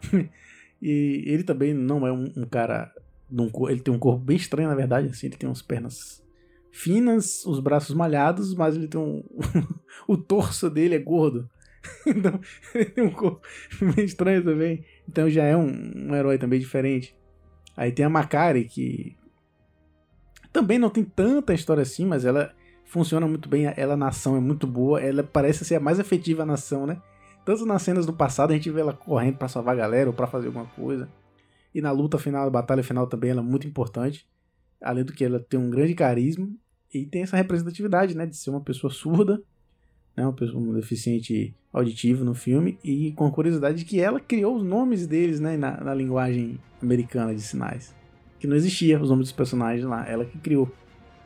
e ele também não é um, um cara. Um cor- ele tem um corpo bem estranho, na verdade, assim, ele tem umas pernas finas, os braços malhados, mas ele tem um. o torso dele é gordo. então, ele tem um corpo meio estranho também. Então já é um, um herói também diferente. Aí tem a Makari, que também não tem tanta história assim, mas ela funciona muito bem. Ela na ação é muito boa. Ela parece ser a mais efetiva na ação, né? Tanto nas cenas do passado a gente vê ela correndo para salvar a galera ou para fazer alguma coisa. E na luta final, na batalha final também ela é muito importante. Além do que ela tem um grande carisma e tem essa representatividade, né, de ser uma pessoa surda, né, uma pessoa um deficiente auditivo no filme e com a curiosidade de que ela criou os nomes deles, né, na, na linguagem americana de sinais, que não existia os nomes dos personagens lá, ela que criou.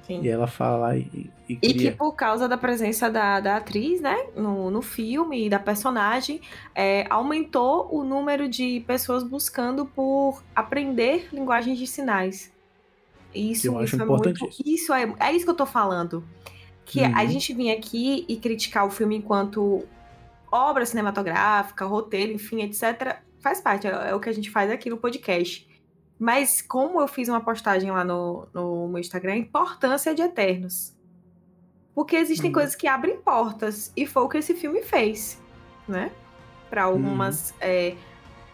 Sim. E ela fala e, e, E que por causa da presença da, da atriz, né, no, no filme e da personagem, é, aumentou o número de pessoas buscando por aprender linguagens de sinais. Isso, Eu acho isso é muito. importantíssimo. Isso é, é isso que eu tô falando. Que a Uhum. gente vinha aqui e criticar o filme enquanto obra cinematográfica, roteiro, enfim, etc. Faz parte, é, é o que a gente faz aqui no podcast. Mas como eu fiz uma postagem lá no, no meu Instagram, a importância de Eternos. Porque existem Uhum. coisas que abrem portas. E foi o que esse filme fez, né? Para algumas.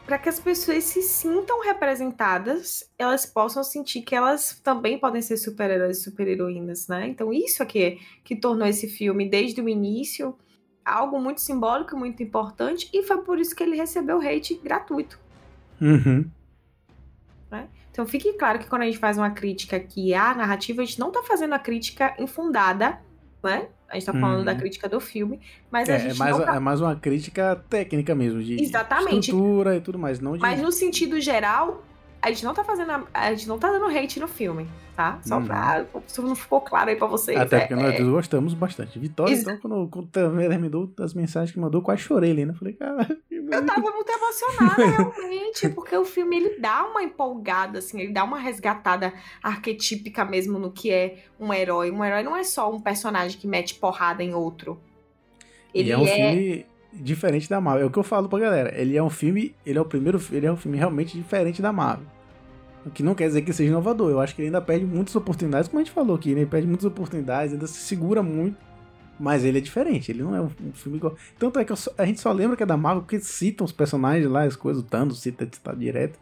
para que as pessoas se sintam representadas, elas possam sentir que elas também podem ser super-heróis e super-heroínas, né? Então, isso aqui é que tornou esse filme, desde o início, algo muito simbólico, muito importante. E foi por isso que ele recebeu hate gratuito. Uhum. Então fique claro que quando a gente faz uma crítica aqui à narrativa, a gente não tá fazendo a crítica infundada, né? A gente tá falando Uhum. da crítica do filme, mas a É, gente é, mais, tá... é mais uma crítica técnica mesmo, de Exatamente. estrutura e tudo mais, não de... Mas no sentido geral, a gente não tá fazendo. A, a gente não tá dando hate no filme, tá? Só Uhum. pra. Se não ficou claro aí pra vocês. Até é- porque nós é- gostamos bastante. Vitória, Exa- então, quando, quando terminou as mensagens que mandou, quase chorei ali, né? Falei, cara, Eu tava muito emocionada, realmente, porque o filme ele dá uma empolgada, assim, ele dá uma resgatada arquetípica mesmo no que é um herói. Um herói não é só um personagem que mete porrada em outro. Ele E é um filme diferente da Marvel. É o que eu falo pra galera. Ele é um filme. Ele é o primeiro. Ele é um filme realmente diferente da Marvel. O que não quer dizer que seja inovador. Eu acho que ele ainda perde muitas oportunidades, como a gente falou aqui, né? Ele perde muitas oportunidades, ainda se segura muito. Mas ele é diferente. Ele não é um, filme igual. Tanto é que só- a gente só lembra que é da Marvel porque citam os personagens lá, as coisas, o Thanos cita, cita direto.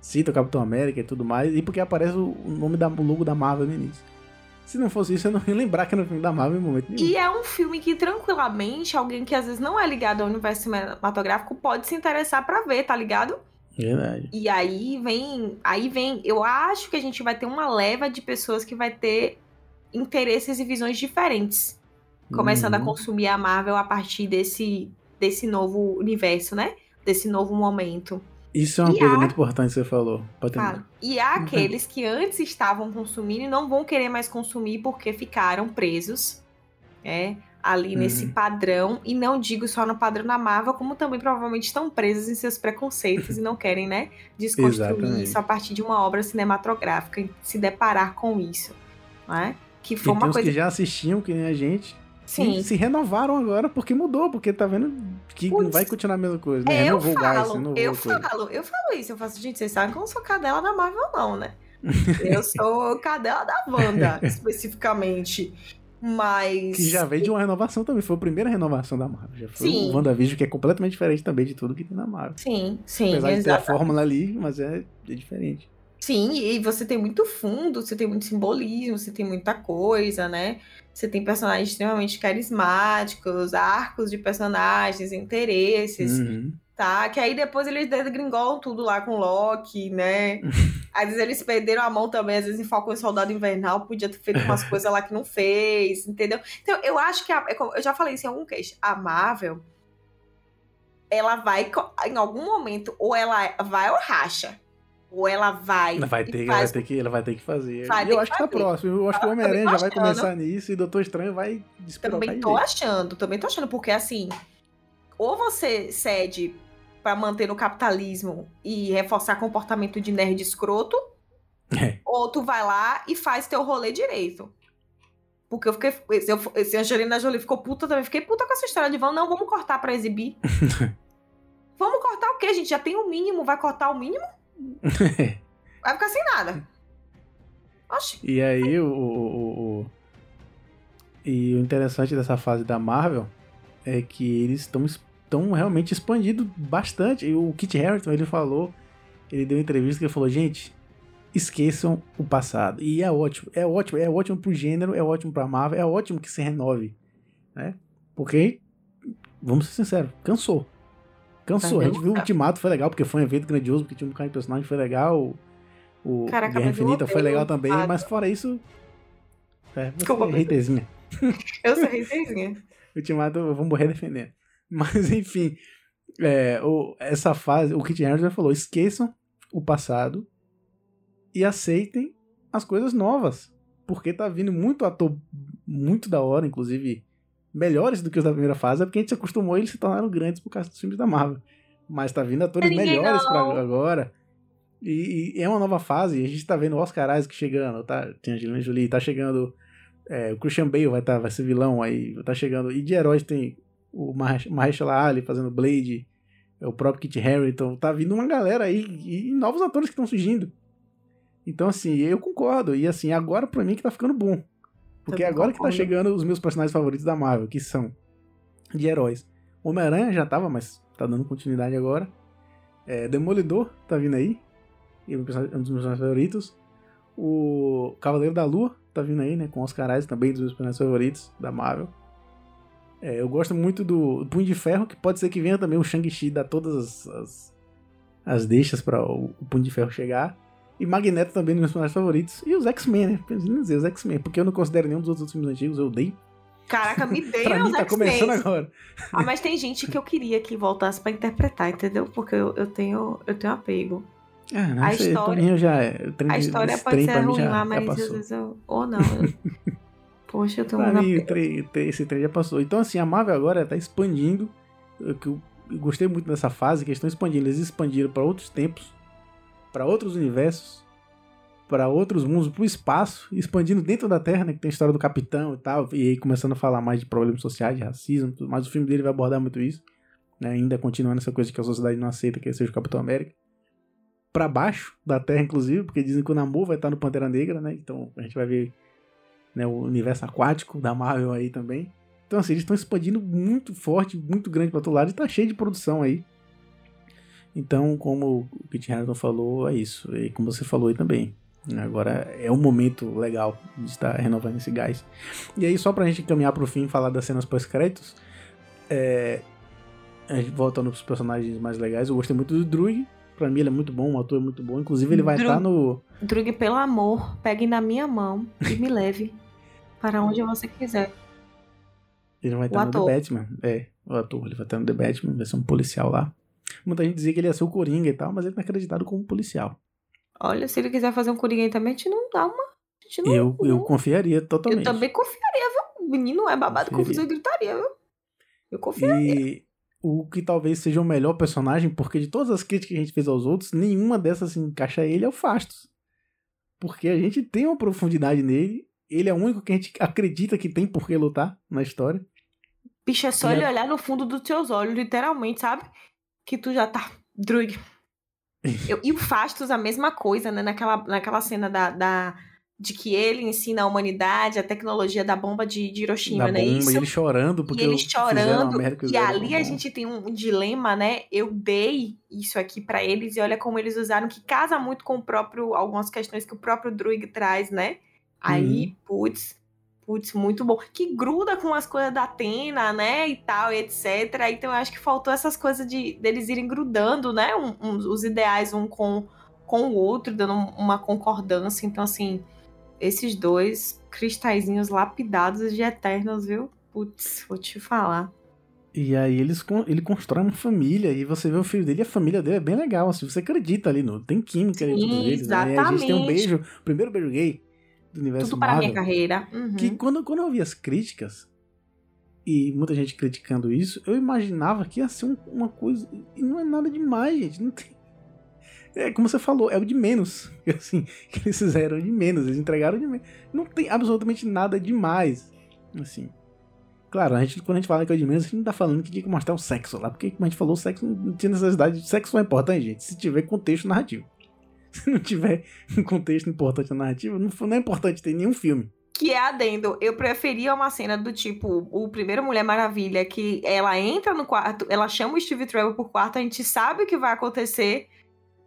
Cita o Capitão América e tudo mais. E porque aparece o, o nome da, o logo da Marvel no início. Se não fosse isso, eu não ia lembrar que era um filme da Marvel em momento nenhum. E é um filme que, tranquilamente, alguém que às vezes não é ligado ao universo cinematográfico pode se interessar pra ver, tá ligado? Verdade. E aí vem. Aí vem. Eu acho que a gente vai ter uma leva de pessoas que vai ter interesses e visões diferentes. Começando a Uhum. consumir a Marvel a partir desse, desse novo universo, né? Desse novo momento. Isso é uma E coisa há- muito importante que você falou. Claro. E há aqueles que antes estavam consumindo e não vão querer mais consumir porque ficaram presos, é, ali nesse Uhum. padrão. E não digo só no padrão da Marvel, como também provavelmente estão presos em seus preconceitos e não querem, né, desconstruir Exatamente. isso a partir de uma obra cinematográfica e se deparar com isso, né? Que E foi tem uma coisa. que já assistiam, que nem a gente, Sim. e se renovaram agora porque mudou, porque tá vendo que não vai continuar a mesma coisa, né? É, eu Renovou gás, falo, renovou eu coisa. falo, eu falo isso. Eu faço, gente, vocês sabem que eu não sou cadela da Marvel, não, né? Eu sou cadela da Wanda, especificamente. Mas. Que já veio de uma renovação também, foi a primeira renovação da Marvel. Já foi Sim. o WandaVision, que é completamente diferente também de tudo que tem na Marvel. Sim, sim, Apesar de ter a fórmula ali, mas é, é diferente. Sim, e você tem muito fundo, você tem muito simbolismo, você tem muita coisa, né? Você tem personagens extremamente carismáticos, arcos de personagens, interesses. Uhum. Tá, que aí depois eles degringolam tudo lá com o Loki, né? às vezes eles perderam a mão também, às vezes em Falcão e Soldado Invernal, podia ter feito umas coisas lá que não fez, entendeu? Então, eu acho que, a- é eu já falei isso em algum cast, a Marvel, ela vai, em algum momento, ou ela vai ou racha, ou ela vai Ela vai ter, ela vai faz ter que, ela vai ter que fazer. Vai e ter eu que acho que tá próximo. Eu acho que o também Homem-Aranha já vai começar nisso e Doutor Estranho vai despirocar Também tô achando, também tô achando, porque assim, ou você cede pra manter no capitalismo e reforçar comportamento de nerd escroto, É. ou tu vai lá e faz teu rolê direito. Porque eu fiquei. Se, eu, se a Angelina Jolie ficou puta também, fiquei puta com essa história de vamos, não, vamos cortar pra exibir. vamos cortar o quê? Gente já tem o mínimo, vai cortar o mínimo? Vai ficar sem nada. Oxi. E aí o, o, o- E o interessante dessa fase da Marvel é que eles estão estão realmente expandindo bastante. E o Kit Harington, ele falou, ele deu entrevista que ele falou, gente, esqueçam o passado. E é ótimo, é ótimo, é ótimo pro gênero, é ótimo pra Marvel, é ótimo que se renove, né? Porque, vamos ser sinceros, cansou. Cansou. Tá a gente viu o Ultimato, foi legal, porque foi um evento grandioso, porque tinha um cara de personagem, foi legal. O Caraca, Guerra Infinita foi legal também, mas fora isso. É, você é haterzinha. Eu sou haterzinha. Ultimato, eu vou morrer defendendo. Mas, enfim, é, o, essa fase, o Kit Harington já falou: esqueçam o passado e aceitem as coisas novas. Porque tá vindo muito ator muito da hora, inclusive melhores do que os da primeira fase, é porque a gente se acostumou e eles se tornaram grandes por causa dos filmes da Marvel. Mas tá vindo atores melhores para agora. E, e, é uma nova fase, a gente tá vendo o Oscar Isaac chegando, tá? Tem a Angelina Jolie, tá chegando. É, o Christian Bale vai, tá, vai ser vilão aí, tá chegando. E de heróis tem o Mahershala Ali fazendo Blade, é o próprio Kit Harington, tá vindo uma galera aí e novos atores que estão surgindo. Então, assim, eu concordo. E assim, agora pra mim que tá ficando bom. Porque agora que tá chegando os meus personagens favoritos da Marvel, que são de heróis. Homem-Aranha já tava, mas tá dando continuidade agora. É, Demolidor tá vindo aí. É um dos meus personagens favoritos. O Cavaleiro da Lua tá vindo aí, né? Com Oscar Isaac, também dos meus personagens favoritos da Marvel. É, eu gosto muito do Punho de Ferro, que pode ser que venha também o Shang-Chi dar todas as, as, as deixas para o, o, Punho de Ferro chegar. E Magneto também, nos meus personagens favoritos. E os X-Men, né? Pensando dizer, os X-Men, porque eu não considero nenhum dos outros filmes antigos, eu odeio. Caraca, me dei pra mim tá começando agora. Ah, mas tem gente que eu queria que voltasse para interpretar, entendeu? Porque eu, eu, tenho, eu tenho apego. Ah, não, a história, já é, a história pode ser ruim lá, mas às vezes eu. Ou não. Eu... Poxa, eu tô pra mim, esse trem já passou. Então, assim, a Marvel agora tá expandindo. Eu, eu gostei muito dessa fase que eles estão expandindo. Eles expandiram para outros tempos, para outros universos, para outros mundos, para o espaço, expandindo dentro da Terra, né? Que tem a história do Capitão e tal. E aí começando a falar mais de problemas sociais, de racismo, tudo. mas o filme dele vai abordar muito isso. Né, ainda continuando essa coisa que a sociedade não aceita que ele seja o Capitão América. Para baixo da Terra, inclusive, porque dizem que o Namor vai estar no Pantera Negra, né? Então a gente vai ver né, o universo aquático da Marvel aí também. Então, assim, eles estão expandindo muito forte, muito grande para todo lado e tá cheio de produção aí. Então, como o Kit Harington falou, é isso. E como você falou aí também. Agora é um momento legal de estar renovando esse gás. E aí, só pra gente caminhar pro fim e falar das cenas pós-créditos, é... voltando pros personagens mais legais, eu gostei muito do Druig. Pra mim ele é muito bom, o ator é muito bom. Inclusive ele vai estar tá no... Drug, pelo amor, pegue na minha mão e me leve para onde você quiser. Ele vai estar no The Batman. É, o ator. Ele vai estar no The Batman, vai ser um policial lá. Muita gente dizia que ele ia ser o Coringa e tal, mas ele tá acreditado como policial. Olha, se ele quiser fazer um Coringa também, a gente não dá uma. Não, eu, eu confiaria totalmente. Eu também confiaria, viu? O menino é babado, confusão e gritaria, viu? Eu confiaria. E o que talvez seja o melhor personagem, porque de todas as críticas que a gente fez aos outros, nenhuma dessas encaixa ele é o Fastos. Porque a gente tem uma profundidade nele ele é o único que a gente acredita que tem por que lutar na história. Bicho, é só e ele é... olhar no fundo dos teus olhos, literalmente, sabe? Que tu já tá. Drug. Eu, e o Fastos, a mesma coisa, né? Naquela, naquela cena da, da, de que ele ensina a humanidade a tecnologia da bomba de, de Hiroshima, da né? Bomba, Isso. E ele chorando, porque e ele chorando. E ali a gente tem um, um, dilema, né? Eu dei isso aqui para eles e olha como eles usaram, que casa muito com o próprio. algumas questões que o próprio Druig traz, né? Aí, uhum. putz, putz, muito bom. Que gruda com as coisas da Atena, né? E tal, e etc. Então eu acho que faltou essas coisas de deles irem grudando, né? Um, um, os ideais um com, com o outro, dando uma concordância. Então, assim, esses dois cristalzinhos lapidados de eternos, viu? Putz, vou te falar. E aí eles, ele constrói uma família e você vê o filho dele e a família dele é bem legal. Assim, você acredita ali, no, tem química ali todos eles. Né? A gente tem um beijo, primeiro beijo gay do universo Tudo para Marvel, minha carreira. Uhum. Que quando, quando eu vi as críticas, e muita gente criticando isso, eu imaginava que ia ser um, uma coisa. E não é nada demais, gente. Não tem. É como você falou, é o de menos. Assim, que eles fizeram de menos, eles entregaram de menos. Não tem absolutamente nada demais. Assim. Claro, a gente, quando a gente fala que é de menos, a gente não tá falando que tinha que mostrar o sexo lá, porque como a gente falou, o sexo não tinha necessidade. Sexo é importante, gente, se tiver contexto narrativo. se não tiver um contexto importante na narrativa, não, não é importante ter nenhum filme. Que é adendo. Eu preferia uma cena do tipo, o primeiro Mulher Maravilha, que ela entra no quarto, ela chama o Steve Trevor por quarto, a gente sabe o que vai acontecer,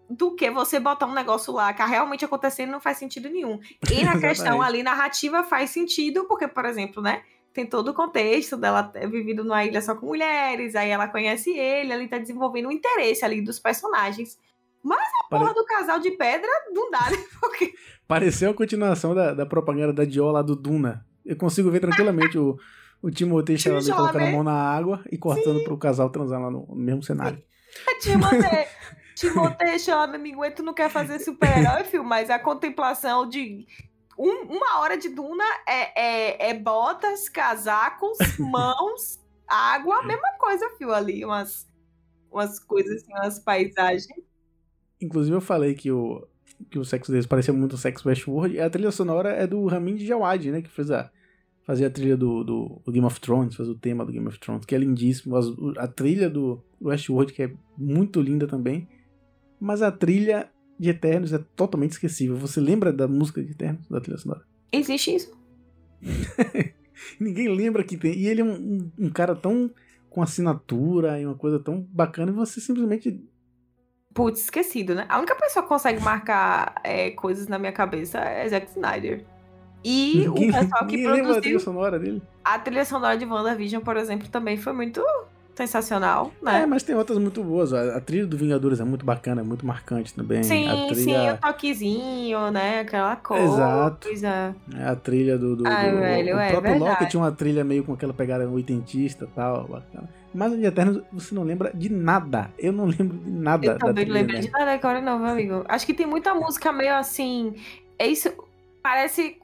do que você botar um negócio lá que realmente acontecendo não faz sentido nenhum. E na questão ali, narrativa faz sentido, porque, por exemplo, né? Tem todo o contexto dela ter vivido numa ilha só com mulheres, aí ela conhece ele, ele tá desenvolvendo o interesse ali dos personagens. Mas a Pare- porra do casal de pedra não dá, né? Porque Pareceu a continuação da, da propaganda da Dior lá do Duna. Eu consigo ver tranquilamente o, o Timothée Chalamet colocando a mão na água e cortando pro casal transar lá no, no mesmo cenário. Timothée, Timothée Chalamet, tu não quer fazer super-herói, filho, mas a contemplação de um- uma hora de Duna é, é, é botas, casacos, mãos, água, mesma coisa, fio, ali, umas, umas coisas assim, umas paisagens. Inclusive eu falei que o, que o sexo deles parecia muito o sexo Westworld. E a trilha sonora é do Ramin Djawadi, né? Que fez a, fazia a trilha do, do, do Game of Thrones, fez o tema do Game of Thrones, que é lindíssimo. O- a trilha do do Westworld, que é muito linda também. Mas a trilha de Eternos é totalmente esquecível. Você lembra da música de Eternos, da trilha sonora? Existe isso? Ninguém lembra que tem. E ele é um, um, um cara tão com assinatura e uma coisa tão bacana e você simplesmente. Putz, esquecido, né? A única pessoa que consegue marcar é, coisas na minha cabeça é Zack Snyder. E ninguém o pessoal que lembra da trilha produziu sonora dele. a trilha sonora de WandaVision, por exemplo, também foi muito sensacional, né? É, mas tem outras muito boas. A, a trilha do Vingadores é muito bacana, é muito marcante também. Sim, a sim, trilha, o toquezinho, né? Aquela coisa. Exato. A trilha do. do, Ai, do- velho, o é próprio Loki verdade. tinha uma trilha meio com aquela pegada oitentista e tal, bacana. Mas de Eternos você não lembra de nada. Eu não lembro de nada Eu também não lembro né? de nada agora, não, meu amigo. Acho que tem muita música meio assim. É isso. Parece.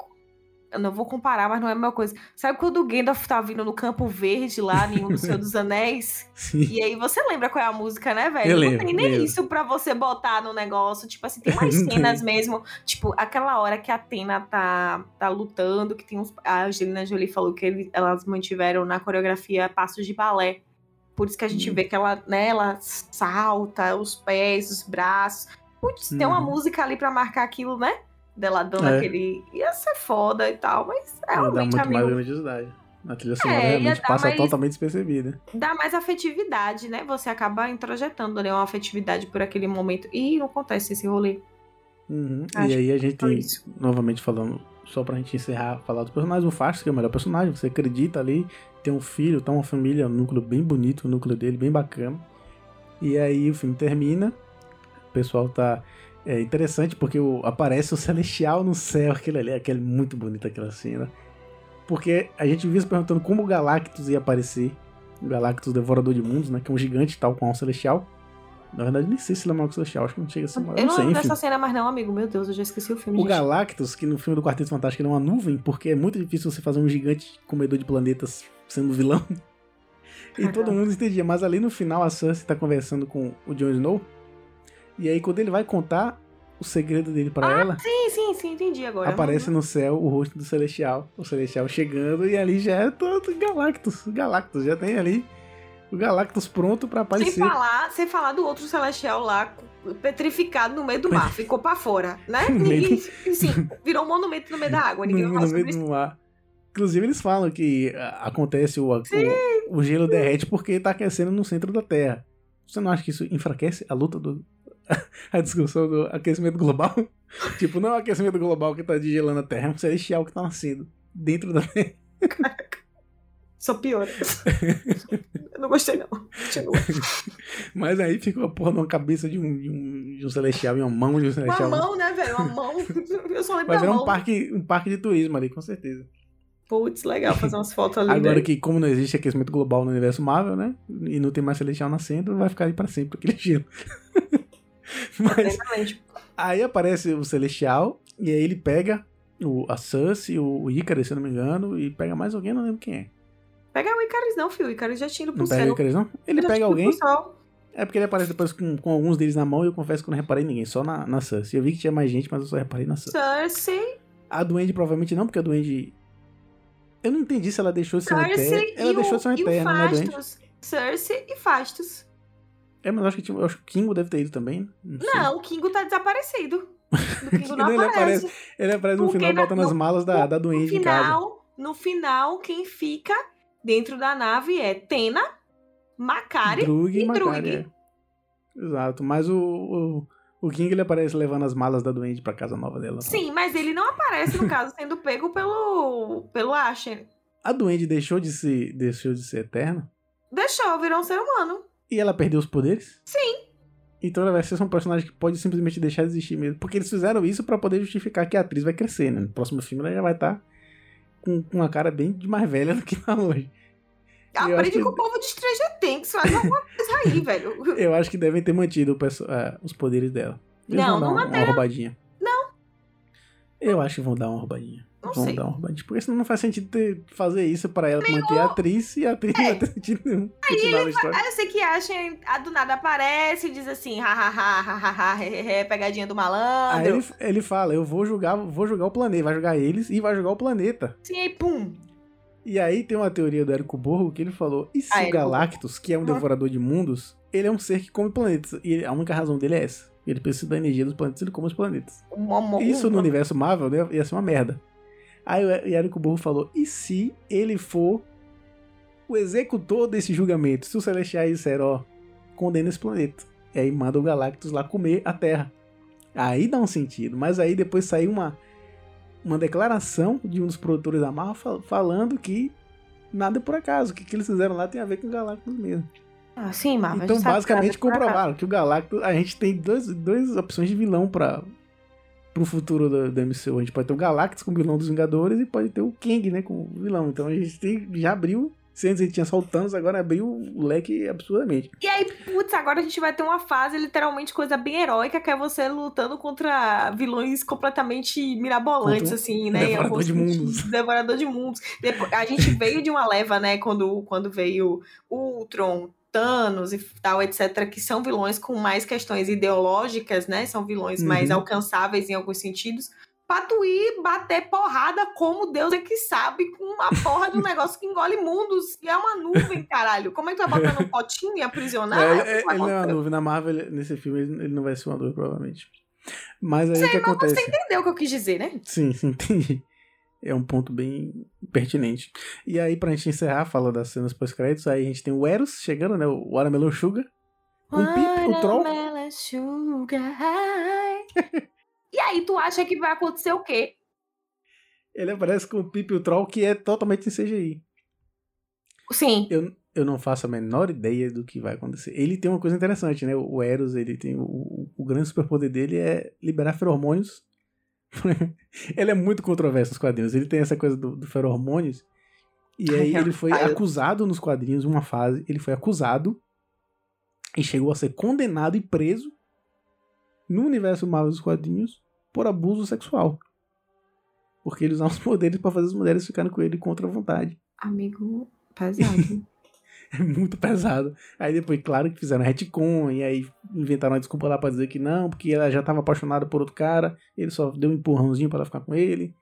Eu não vou comparar, mas não é a mesma coisa. Sabe quando o Gandalf tá vindo no Campo Verde lá, em um do Senhor dos Anéis? Sim. E aí você lembra qual é a música, né, velho? Eu não lembro, tem nem lembro. isso pra você botar no negócio. Tipo assim, tem umas cenas mesmo. Tipo, aquela hora que a Atena tá, tá lutando, que tem uns. A Angelina Jolie falou que ele- elas mantiveram na coreografia passos de balé. Por isso que a gente Hum. vê que ela, né, ela salta, os pés, os braços. Putz, tem uma Uhum. música ali pra marcar aquilo, né? Dela dando É. aquele. Ia ser foda e tal, mas dá realmente, muito mais amigo, grandiosidade. A trilha sonora É, ia realmente dar passa mais- totalmente despercebida. dá mais afetividade, né? Você acaba introjetando né, uma afetividade por aquele momento. E não acontece esse rolê. Uhum. E aí a gente tem, novamente falando, só pra gente encerrar, falar dos personagens, o Fastos, que é o melhor personagem, você acredita ali, tem um filho, tá uma família, um núcleo bem bonito, o núcleo dele bem bacana. E aí o filme termina, o pessoal tá... É interessante porque o- aparece o Celestial no céu, aquele ali, aquele muito bonito aquela cena. Porque a gente viu se perguntando como o Galactus ia aparecer, o Galactus Devorador de Mundos, né, que é um gigante tal qual um Celestial. Na verdade, nem sei se ele é maior que o Celestial, acho que não chega a ser maior, Eu não lembro dessa cena mais não, amigo. Meu Deus, eu já esqueci o filme, O gente. Galactus, que no filme do Quarteto Fantástico ele é uma nuvem, porque é muito difícil você fazer um gigante comedor de planetas sendo vilão. E todo mundo entendia, mas ali no final a Cersei tá conversando com o Jon Snow. E aí quando ele vai contar o segredo dele pra ela, Sim, sim, sim, entendi agora. aparece no céu o rosto do Celestial. O Celestial chegando e ali já é todo Galactus. Galactus, já tem ali o Galactus pronto pra Sem aparecer. falar, sem falar do outro celestial lá, petrificado no meio do mar. Ficou pra fora, né? Ninguém, sim, virou um monumento no meio da água. Ninguém no, no meio do mar. Inclusive, eles falam que ah, acontece o, o, o gelo derrete porque tá aquecendo no centro da Terra. Você não acha que isso enfraquece a luta do. a discussão do aquecimento global? tipo, não é o aquecimento global que tá digelando a Terra, é um celestial que tá nascendo dentro da Terra. Só piora. Eu não gostei, não. Continua. Mas aí ficou a porra numa cabeça de um, de um, de um celestial e uma mão de um Uma celestial. mão, né, velho? Uma mão. Eu só lembro Vai virar um parque, um parque de turismo ali, com certeza. Putz, legal fazer umas fotos ali. Agora daí. que, como não existe aquecimento global no universo Marvel, né? E não tem mais celestial nascendo, vai ficar aí pra sempre aquele gelo. Mas Exatamente. aí aparece o celestial, e aí ele pega o, a Cersei, o, o Icarus, se eu não me engano, e pega mais alguém, não lembro quem é. Pega o Icarus, não, filho. O Icarus já tinha ido pro Não pega o céu. Icarus, não? Ele pega alguém, céu. é porque ele aparece depois com, com alguns deles na mão, e eu confesso que eu não reparei ninguém, só na, na Cersei. Eu vi que tinha mais gente, mas eu só reparei na Cersei. Cersei, A Duende provavelmente não, porque a Duende... Eu não entendi se ela deixou de ser uma Cersei eterna. Ela e, deixou o, de ser e o eterna, né, Duende? Cersei e Fastos. É, mas eu acho que, tinha- eu acho que o Kingo deve ter ido também. Não. Não, o Kingo tá desaparecido. do Kingo não, Não, ele aparece. aparece, ele aparece no Porque final na- botando as no- malas da, da No doente casa. final, no final, quem fica dentro da nave é Tena, Makari Drug e e Drug. Macari, é. Exato, mas o, o, o King ele aparece levando as malas da doente pra casa nova dela. Sim, mas ele não aparece, no caso, sendo pego pelo, pelo Asher. A doente deixou de ser, deixou de ser eterna Deixou, virou um ser humano. E ela perdeu os poderes? Sim. Então ela vai ser um personagem que pode simplesmente deixar de existir mesmo. Porque eles fizeram isso pra poder justificar que a atriz vai crescer, né? No próximo filme ela já vai estar com, com uma cara bem de mais velha do que tá hoje. Aprende que- com o povo de Stranger Things, faz alguma coisa aí, velho. Eu acho que devem ter mantido perso- ah, os poderes dela. Eles Não, dar não uma, uma roubadinha. Não. Eu acho que vão dar uma roubadinha. Não vão sei. dar uma roubadinha. Porque senão não faz sentido ter, fazer isso pra ela manter a atriz e a atriz não vai ter sentido nenhum. Continuar a história. Aí eu sei que Asher a do nada aparece e diz assim, hahaha, pegadinha do Aí malandro. ele, ele fala, eu vou jogar, vou jogar o planeta, vai jogar eles e vai jogar o planeta. Sim, aí pum. E aí tem uma teoria do Érico Borgo que ele falou, e se Ah, o Galactus, que é um devorador de mundos, ele é um ser que come planetas. E ele- a única razão dele é essa. Ele precisa da energia dos planetas, ele come os planetas. Um, um, Isso no universo Marvel né, ia ser uma merda. Aí o Érico Borgo falou: e se ele for o executor desse julgamento? Se os Celestiais disseram, ó, condena esse planeta. E aí manda o Galactus lá comer a Terra. Aí dá um sentido. Mas aí depois saiu uma, uma declaração de um dos produtores da Marvel fal- falando que nada é por acaso. O que, que eles fizeram lá tem a ver com o Galactus mesmo. Ah, sim, Marvel. Então, que basicamente, é acaso. comprovaram que o Galactus. A gente tem dois, duas opções de vilão para pro futuro da, da MCU. A gente pode ter o Galactus como vilão dos Vingadores e pode ter o King, né, como vilão. Então a gente tem, já abriu. Se antes a gente tinha só o Thanos, agora abriu o leque absurdamente. E aí, putz, agora a gente vai ter uma fase, literalmente, coisa bem heróica, que é você lutando contra vilões completamente mirabolantes, Contra assim, né? devorador de mundos. Devorador de mundos. A gente veio de uma leva, né, quando, quando veio o Ultron, Thanos e tal, etc., que são vilões com mais questões ideológicas, né? São vilões mais Uhum. alcançáveis em alguns sentidos. Pra tu ir bater porrada como Deus é que sabe, com uma porra de um negócio que engole mundos. E é uma nuvem, caralho. Como é que tu vai botar num potinho e aprisionar? É, ele, que ele não é uma nuvem. Na Marvel, nesse filme, ele, não vai ser uma nuvem, provavelmente. Mas aí o que Mas acontece? você entendeu o que eu quis dizer, né? Sim, sim, entendi. É um ponto bem pertinente. E aí, pra gente encerrar, fala das cenas pós-créditos, aí a gente tem o Eros chegando, né? O Watermelon Sugar. Com o Pip, o Troll. E aí, tu acha que vai acontecer o quê? Ele aparece com o Pip e o Troll, que é totalmente em CGI. Sim. Eu, eu não faço a menor ideia do que vai acontecer. Ele tem uma coisa interessante, né? O Eros, ele tem. O, o, o grande superpoder dele é liberar feromônios. ele é muito controverso nos quadrinhos. Ele tem essa coisa do, do feromônios. E aí ele foi acusado nos quadrinhos, uma fase. Ele foi acusado e chegou a ser condenado e preso no universo Marvel dos quadrinhos por abuso sexual. Porque ele usava os poderes pra fazer as mulheres ficarem com ele contra a vontade. Amigo, pesado. É muito pesado. Aí depois, claro que fizeram retcon, e aí inventaram uma desculpa lá pra dizer que não, porque ela já tava apaixonada por outro cara, ele só deu um empurrãozinho pra ela ficar com ele.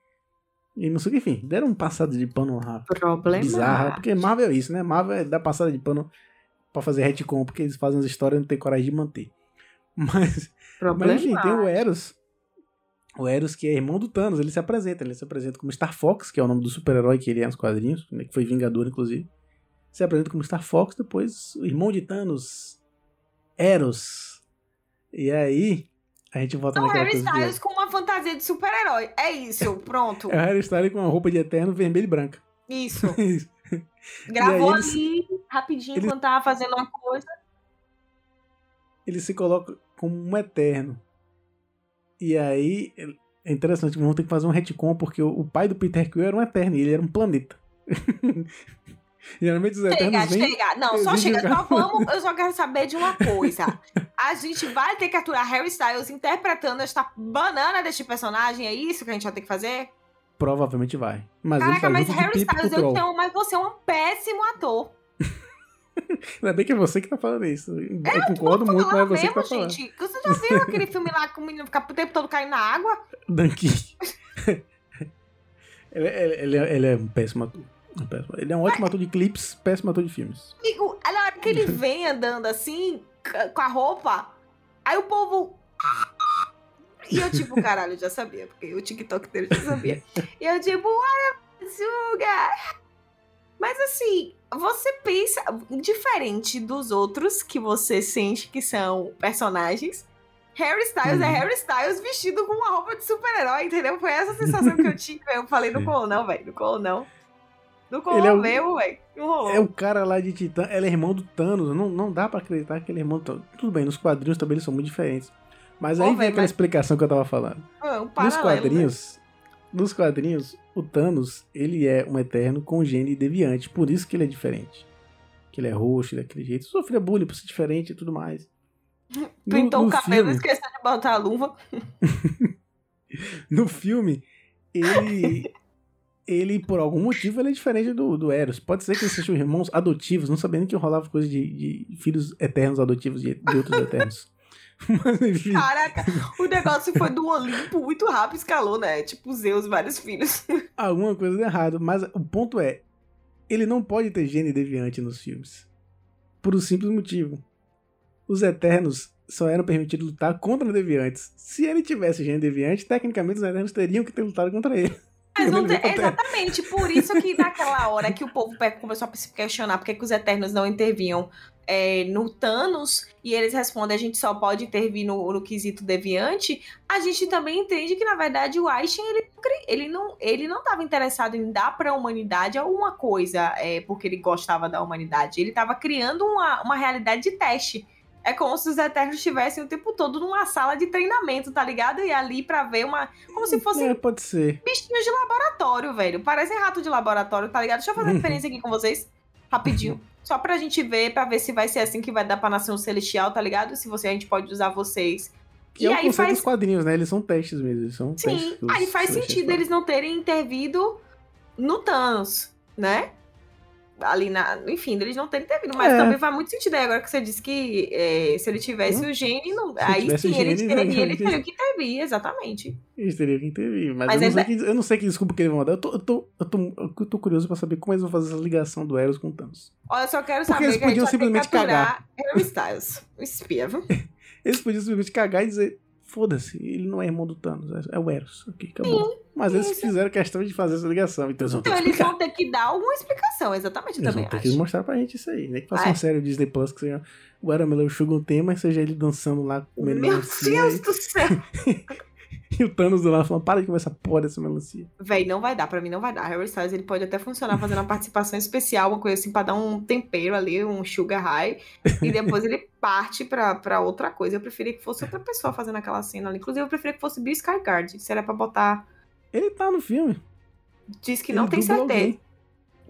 E não sei o que, enfim, deram um passado de pano lá Problema. bizarra, porque Marvel é isso, né? Marvel é dar passada de pano pra fazer retcon, porque eles fazem as histórias e não tem coragem de manter. Mas, Problema. mas enfim, tem o Eros. O Eros, que é irmão do Thanos, ele se apresenta. Ele se apresenta como Star Fox, que é o nome do super-herói que ele é nos quadrinhos, né, que foi Vingador, inclusive. Se apresenta como Star Fox, depois o irmão de Thanos, Eros. E aí, a gente volta Então, naquela Harry. Styles com uma fantasia de super-herói. É isso, pronto. É o Harry Styles com uma roupa de eterno vermelha e branca. Isso. Isso. Gravou eles- ali, rapidinho, eles- enquanto tava fazendo uma coisa. ele se coloca como um eterno. E aí é interessante, vamos ter que fazer um retcon, porque o, o pai do Peter Quill era um eterno e ele era um planeta. Geralmente os Chega, eternos vêm. chega. Não, só chega. Só vamos, eu só quero saber de uma coisa. A gente vai ter que aturar Harry Styles interpretando esta banana deste personagem. É isso que a gente vai ter que fazer? Provavelmente vai. Mas Caraca, mas Harry Styles, eu Troll. te amo, mas você é um péssimo ator. Ainda bem que é você que tá falando isso. Eu, concordo Tô muito, mas é você que mesmo, tá falando. gente. Vocês já viram aquele filme lá que o menino fica o tempo todo caindo na água? Danky. ele, ele- ele é, ele é um péssimo ator. Ele é um ótimo ator de clipes, péssimo ator de filmes. Amigo, na hora que ele vem andando assim, com a roupa, aí o povo. E eu, tipo, caralho, já sabia, porque o TikTok dele já sabia. E eu, tipo, olha, Suga! Mas assim, você pensa diferente dos outros que você sente que são personagens. Harry Styles é Uhum. Harry Styles vestido com uma roupa de super-herói, entendeu? Foi essa sensação que eu tive. Eu falei, não colou não, velho. Não colou não. Não colou Ele é o- velho. Não rolou. É o cara lá de Titã, ele é irmão do Thanos. Não, não dá pra acreditar que ele é irmão do Thanos. Tudo bem, nos quadrinhos também eles são muito diferentes. Mas aí Ô, vem aquela mas- explicação que eu tava falando. É um Nos paralelo, quadrinhos, nos quadrinhos, o Thanos, ele é um eterno gene deviante, por isso que ele é diferente. Que ele é roxo, ele é daquele jeito, sofria bullying por ser diferente e tudo mais. velho. No- Pintou no o cabelo, filme- esqueceu de botar a luva. No filme, ele. ele, por algum motivo, ele é diferente do, do Eros. Pode ser que eles sejam irmãos adotivos, não sabendo que rolava coisa de, de filhos eternos adotivos de, de outros eternos. Mas enfim. Caraca, o negócio foi do Olimpo muito rápido, escalou, né? Tipo, Zeus, vários filhos. alguma coisa de errado. Mas o ponto é, ele não pode ter gene deviante nos filmes. Por um simples motivo. Os Eternos só eram permitidos lutar contra deviantes. Se ele tivesse gene deviante, tecnicamente os Eternos teriam que ter lutado contra ele. Mas não tem- exatamente, por isso que naquela hora que o povo começou a se questionar por que, os Eternos não interviam é, no Thanos, e eles respondem a gente só pode intervir no, no quesito deviante, a gente também entende que, na verdade, o Einstein, ele, ele não ele não estava interessado em dar para a humanidade alguma coisa é, porque ele gostava da humanidade. Ele estava criando uma, uma realidade de teste. É como se os Eternos estivessem o tempo todo numa sala de treinamento, tá ligado? E ali pra ver uma... Como se fosse É, pode ser. bichinhos de laboratório, velho. Parecem rato de laboratório, tá ligado? Deixa eu fazer a referência aqui com vocês, rapidinho. Só pra gente ver, pra ver se vai ser assim que vai dar pra nação celestial, tá ligado? Se você, a gente pode usar vocês. Que E é o aí conceito faz- dos quadrinhos, né? Eles são testes mesmo. Eles são Sim, aí faz sentido eles não terem intervido no Thanos, né? Ali na. Enfim, eles não terem intervido. Mas É. também faz muito sentido aí agora que você disse que é, se ele tivesse o gene, não, Se aí sim, o ele, gene, teria, né? ele teria que intervir, exatamente. Eles teriam que intervir. Mas, Mas eu, não que, eu não sei que desculpa que eles vão dar. Eu tô, eu, tô, eu, tô, eu tô curioso pra saber como eles vão fazer essa ligação do Eros com o Thanos. Olha, eu só quero Porque saber eles que podiam ter simplesmente capturar Harry Styles. O espia, viu? Eles podiam simplesmente cagar e dizer: foda-se, ele não é irmão do Thanos, é- é o Eros. Ok, acabou. Mas eles isso. fizeram questão de fazer essa ligação, então eles vão ter Então que eles vão ter que dar alguma explicação, exatamente, Eles também vão ter acho. que mostrar pra gente isso aí, né? Que faça uma série Disney Plus que seja o Watermelon Sugar um tema seja ele dançando lá comendo Meu. Deus do céu! e o Thanos do lado falando: para de essa porra dessa melancia. Véi, não vai dar, pra mim não vai dar. Harry Styles, ele pode até funcionar fazendo uma participação especial, uma coisa assim, pra dar um tempero ali, um sugar high, e depois ele parte pra, pra outra coisa. Eu preferia que fosse outra pessoa fazendo aquela cena ali. Inclusive, eu preferia que fosse Bill Skarsgård, se era pra botar... Ele tá no filme. Diz que Ele não tem certeza. alguém.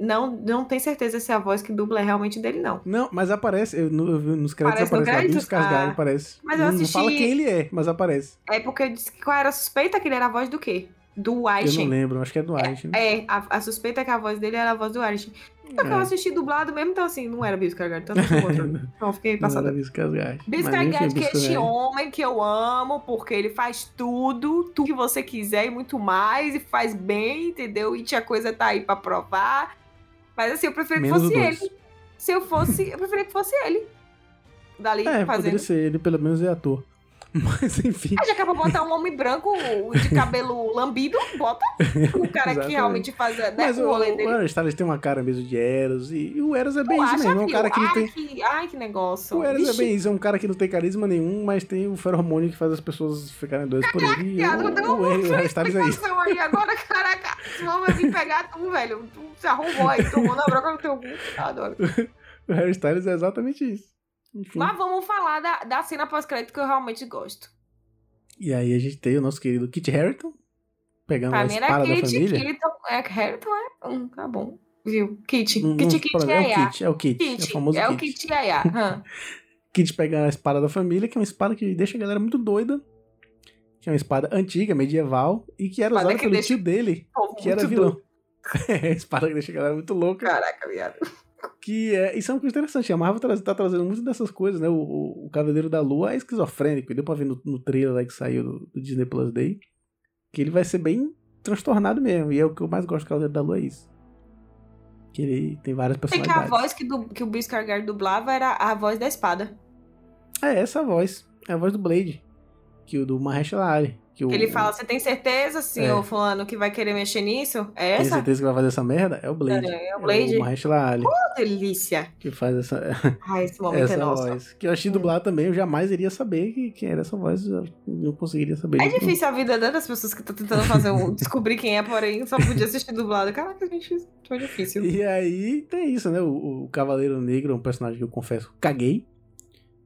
Não, não tem certeza se a voz que dubla é realmente dele, não. Não, mas aparece, eu, no- nos créditos Aparece no aparece Skarsgård Ah. aparece. Mas eu não, assisti- não fala quem ele é, mas aparece. É porque eu disse que qual era a suspeita que ele era a voz do quê? Do Eu não Einstein. lembro, acho que é do Einstein. É, a, a suspeita é que a voz dele era a voz do Einstein. Só que eu É. assisti dublado mesmo, então assim, não era Bill Skarsgård, então. Então eu fiquei Não passada. era Bill Skarsgård. Bill Skarsgård, que é este homem que eu amo, porque ele faz tudo, tudo que você quiser e muito mais, e faz bem, entendeu? E a coisa tá aí pra provar. Mas assim, eu preferia que Menos fosse o ele. dois. Se eu fosse, eu preferia que fosse ele. Dali É, fazendo. poderia ser, ele pelo menos é ator. Mas enfim. Ah, já é pra botar um homem branco de cabelo lambido, bota o cara que realmente faz né, Mas o o, rolê o dele. Styles tem uma cara mesmo de Eros. E, e o Eros é bem Tu isso acha, mesmo. É um cara que ai, tem. que, ai, que negócio. O Eros é Vixe, bem isso, é um cara que não tem carisma nenhum, mas tem o feromônio que faz as pessoas ficarem doidas por ele. O, não, o, o Harry Styles é isso. explicação aí agora, caraca. Senão vai vir pegar tu, velho. Tu se arrombou aí, tomou na broca no teu cu. Adoro. O Harry Styles é exatamente isso. Enfim. Mas vamos falar da, da cena pós-crédito que eu realmente gosto. E aí a gente tem o nosso querido Kit Harington pegando Pra a espada da Kit, família. Kit, é Harrington, é? Hum, tá bom. Viu? Kit. Não- Kit, não- Kit, é o Yaya. Kit, é o Kit, é o Kit. famoso É o Kit. Kit Yaya. Hã. Kit pega a espada da família, que é uma espada que deixa a galera muito doida. Que é uma espada antiga, medieval, e que era Espada usada que pelo tio dele, que era vilão. É, espada que deixa a galera muito louca. Caraca, viado. Que é, isso é uma coisa interessante. A Marvel tra- tá trazendo muitas dessas coisas, né? O, o, o Cavaleiro da Lua é esquizofrênico. e Deu pra ver no, no trailer lá que saiu do, do Disney Plus Day. Que ele vai ser bem transtornado mesmo. E é o que eu mais gosto do Cavaleiro da Lua, é isso. Que ele tem várias Sei que a personalidades. voz que, du- que o Bill Skarsgård dublava era a voz da espada. É essa voz. É a voz do Blade. Que o do Mahershala Ali. Que o, Ele fala, você tem certeza, senhor É. fulano, que vai querer mexer nisso? É Tem essa? certeza que vai fazer essa merda? É o Blade. É, é o Blade. o Mahershala Ali Oh, delícia. que faz essa, Ai, esse momento essa é nosso. voz. Que eu achei dublado também, eu jamais iria saber que, quem era essa voz. Eu não conseguiria saber. É difícil a vida né, das pessoas que estão tentando fazer um, descobrir quem é, porém só podia assistir dublado. Caraca, gente, foi difícil. E aí tem isso, né? O, o Cavaleiro Negro é um personagem que eu confesso, caguei.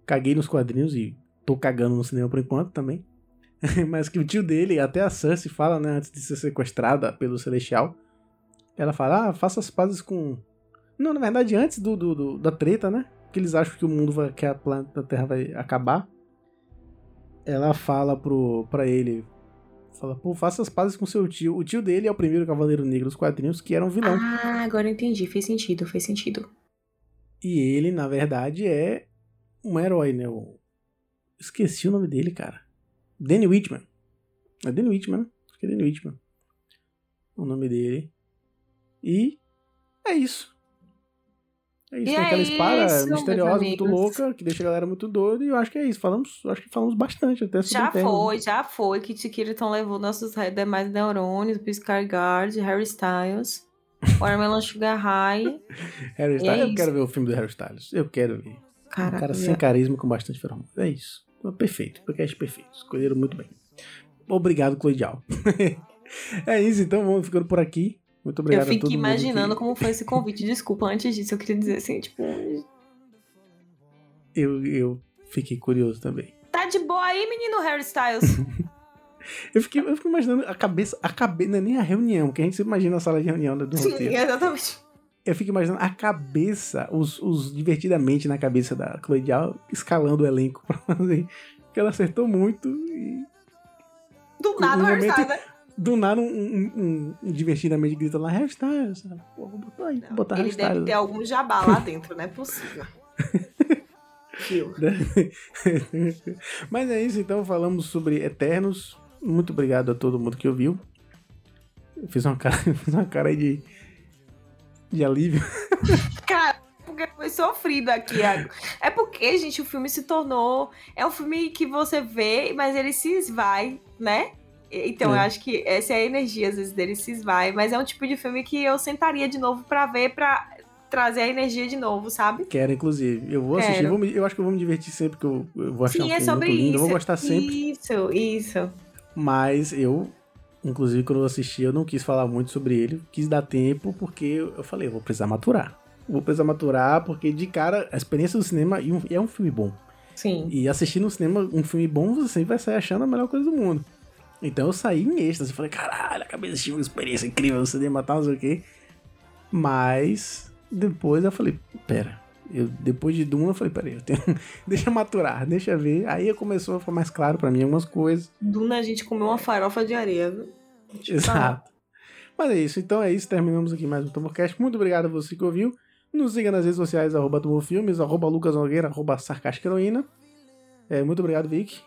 Caguei nos quadrinhos e tô cagando no cinema por enquanto também. Mas que o tio dele, até a Cersei fala, né, antes de ser sequestrada pelo Celestial, ela fala, ah, faça as pazes com... Não, na verdade, antes do, do- do- da treta, né? Que eles acham que o mundo vai, que a planeta Terra vai acabar. Ela fala pro, pra ele, fala, pô, faça as pazes com seu tio. O tio dele é o primeiro Cavaleiro Negro dos quadrinhos, que era um vilão. Ah, agora eu entendi. Fez sentido, fez sentido. E ele, na verdade, é um herói, né? Esqueci o nome dele, cara. Danny Whitman. É Danny Whitman, né? Acho que é Danny Whitman. O nome dele. E é isso. É isso. E Tem é aquela espada isso, misteriosa, muito louca, que deixa a galera muito doida. E eu acho que é isso. Falamos, eu acho que falamos bastante até sobre Já foi, já foi. Kit Kiriton levou nossos demais neurônios, Piscar Guard, Harry Styles, Watermelon Sugar High. Harry é Styles. eu isso. quero ver o filme do Harry Styles. Eu quero ver. Um Caraca, cara sem carisma com bastante feromônio. É isso. Perfeito. Podcast perfeito. Escolheram muito bem. Obrigado, Cloidial. é isso, então vamos ficando por aqui. Muito obrigado eu a fico imaginando que- como foi esse convite. Desculpa, antes disso eu queria dizer assim, tipo, Eu, eu fiquei curioso também. tá de boa aí, menino Harry Styles? Eu fiquei, eu fiquei imaginando a cabeça, a cabeça, não é nem a reunião, que a gente sempre imagina a sala de reunião né, do Sim, roteiro. exatamente. Eu fico imaginando a cabeça, os, os divertidamente na cabeça da Cloidial, escalando o elenco pra fazer. Porque ela acertou muito e Do nada Harry né? do nada um, um- um- um divertidamente grita lá, hairstyles, sabe? Pô, vou botar aí, vou botar Ele deve ter algum jabá lá dentro, não é possível. Viu? Mas é isso, então falamos sobre Eternos. Muito obrigado a todo mundo que ouviu. Eu fiz uma cara, fiz uma cara aí de, de alívio. Cara, porque foi sofrido aqui. Iago. É porque, gente, o filme se tornou. É um filme que você vê, mas ele se esvai, né? Então, É. eu acho que essa é a energia, às vezes, dele se esvai. Mas é um tipo de filme que eu sentaria de novo pra ver, pra trazer a energia de novo, sabe? Quero, inclusive. Eu vou assistir, vou me- eu acho que eu vou me divertir sempre, que eu, eu vou achar um Sim, é filme sobre muito lindo. isso. Eu vou gostar sempre. Isso, isso. Mas eu, inclusive, quando eu assisti, eu não quis falar muito sobre ele. Quis dar tempo, porque eu falei, eu vou precisar maturar. Vou precisar maturar, porque de cara, a experiência do cinema e um- é um filme bom. Sim. E assistir no cinema um filme bom, você sempre vai sair achando a melhor coisa do mundo. Então eu saí em êxtase. Falei, caralho, acabei de assistir uma experiência incrível no cinema, tal, não sei o quê. Mas depois eu falei, pera. Eu, depois de Duna, eu falei, peraí, eu tenho... deixa maturar, deixa ver. Aí começou a ficar mais claro pra mim algumas coisas. Duna a gente comeu uma farofa de areia, viu? Exato. Mas é isso, então é isso. Terminamos aqui mais um Tomocast. Muito obrigado a você que ouviu. Nos siga nas redes sociais, arroba Tomofilmes, arroba Lucas Nogueira, arroba Sarcástica Heroína. É, muito obrigado, Vic.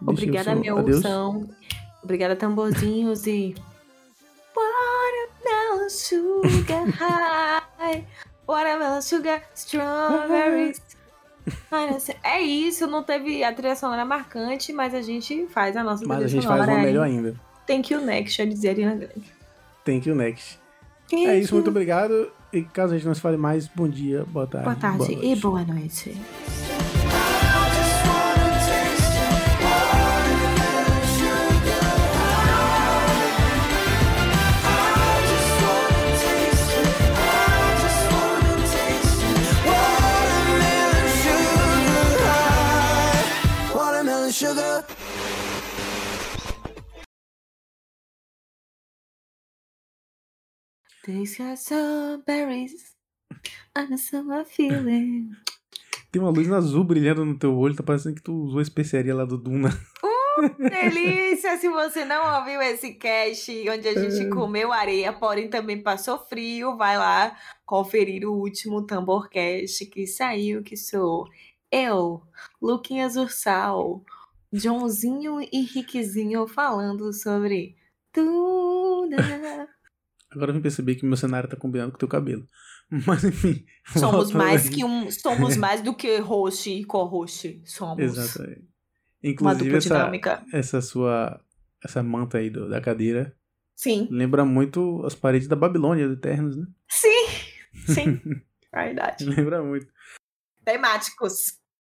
Obrigada, seu meu adeus. ursão. Obrigada, tamborzinhos e. Watermelon sugar high. Watermelon sugar strawberries. É isso, não teve a trilha sonora marcante, mas a gente faz a nossa Mas a trilha gente faz uma melhor ainda. Thank you next, eu dizer Ariana Grande. Thank you, next. Thank É isso, you. muito obrigado. E caso a gente não se fale mais, bom dia, boa tarde. Boa tarde boa e boa noite. These strawberries. Summer feeling. Tem uma luz azul brilhando no teu olho, tá parecendo que tu usou a especiaria lá do Duna. Delícia! Se você não ouviu esse cast onde a gente comeu areia, porém também passou frio, vai lá conferir o último Tamborcast que saiu, que sou eu, Luquinhas Ursal, Joãozinho e Riquezinho falando sobre Tuna. Agora eu vim perceber que meu cenário tá combinando com o teu cabelo. Mas enfim. Somos mais aqui. que um, somos mais do que host e co-host. Somos. Exatamente. Inclusive, essa, dinâmica. essa sua. Essa manta aí do- da cadeira Sim. lembra muito as paredes da Babilônia do Eternos, né? Sim. Sim. Verdade. Lembra muito. Temáticos.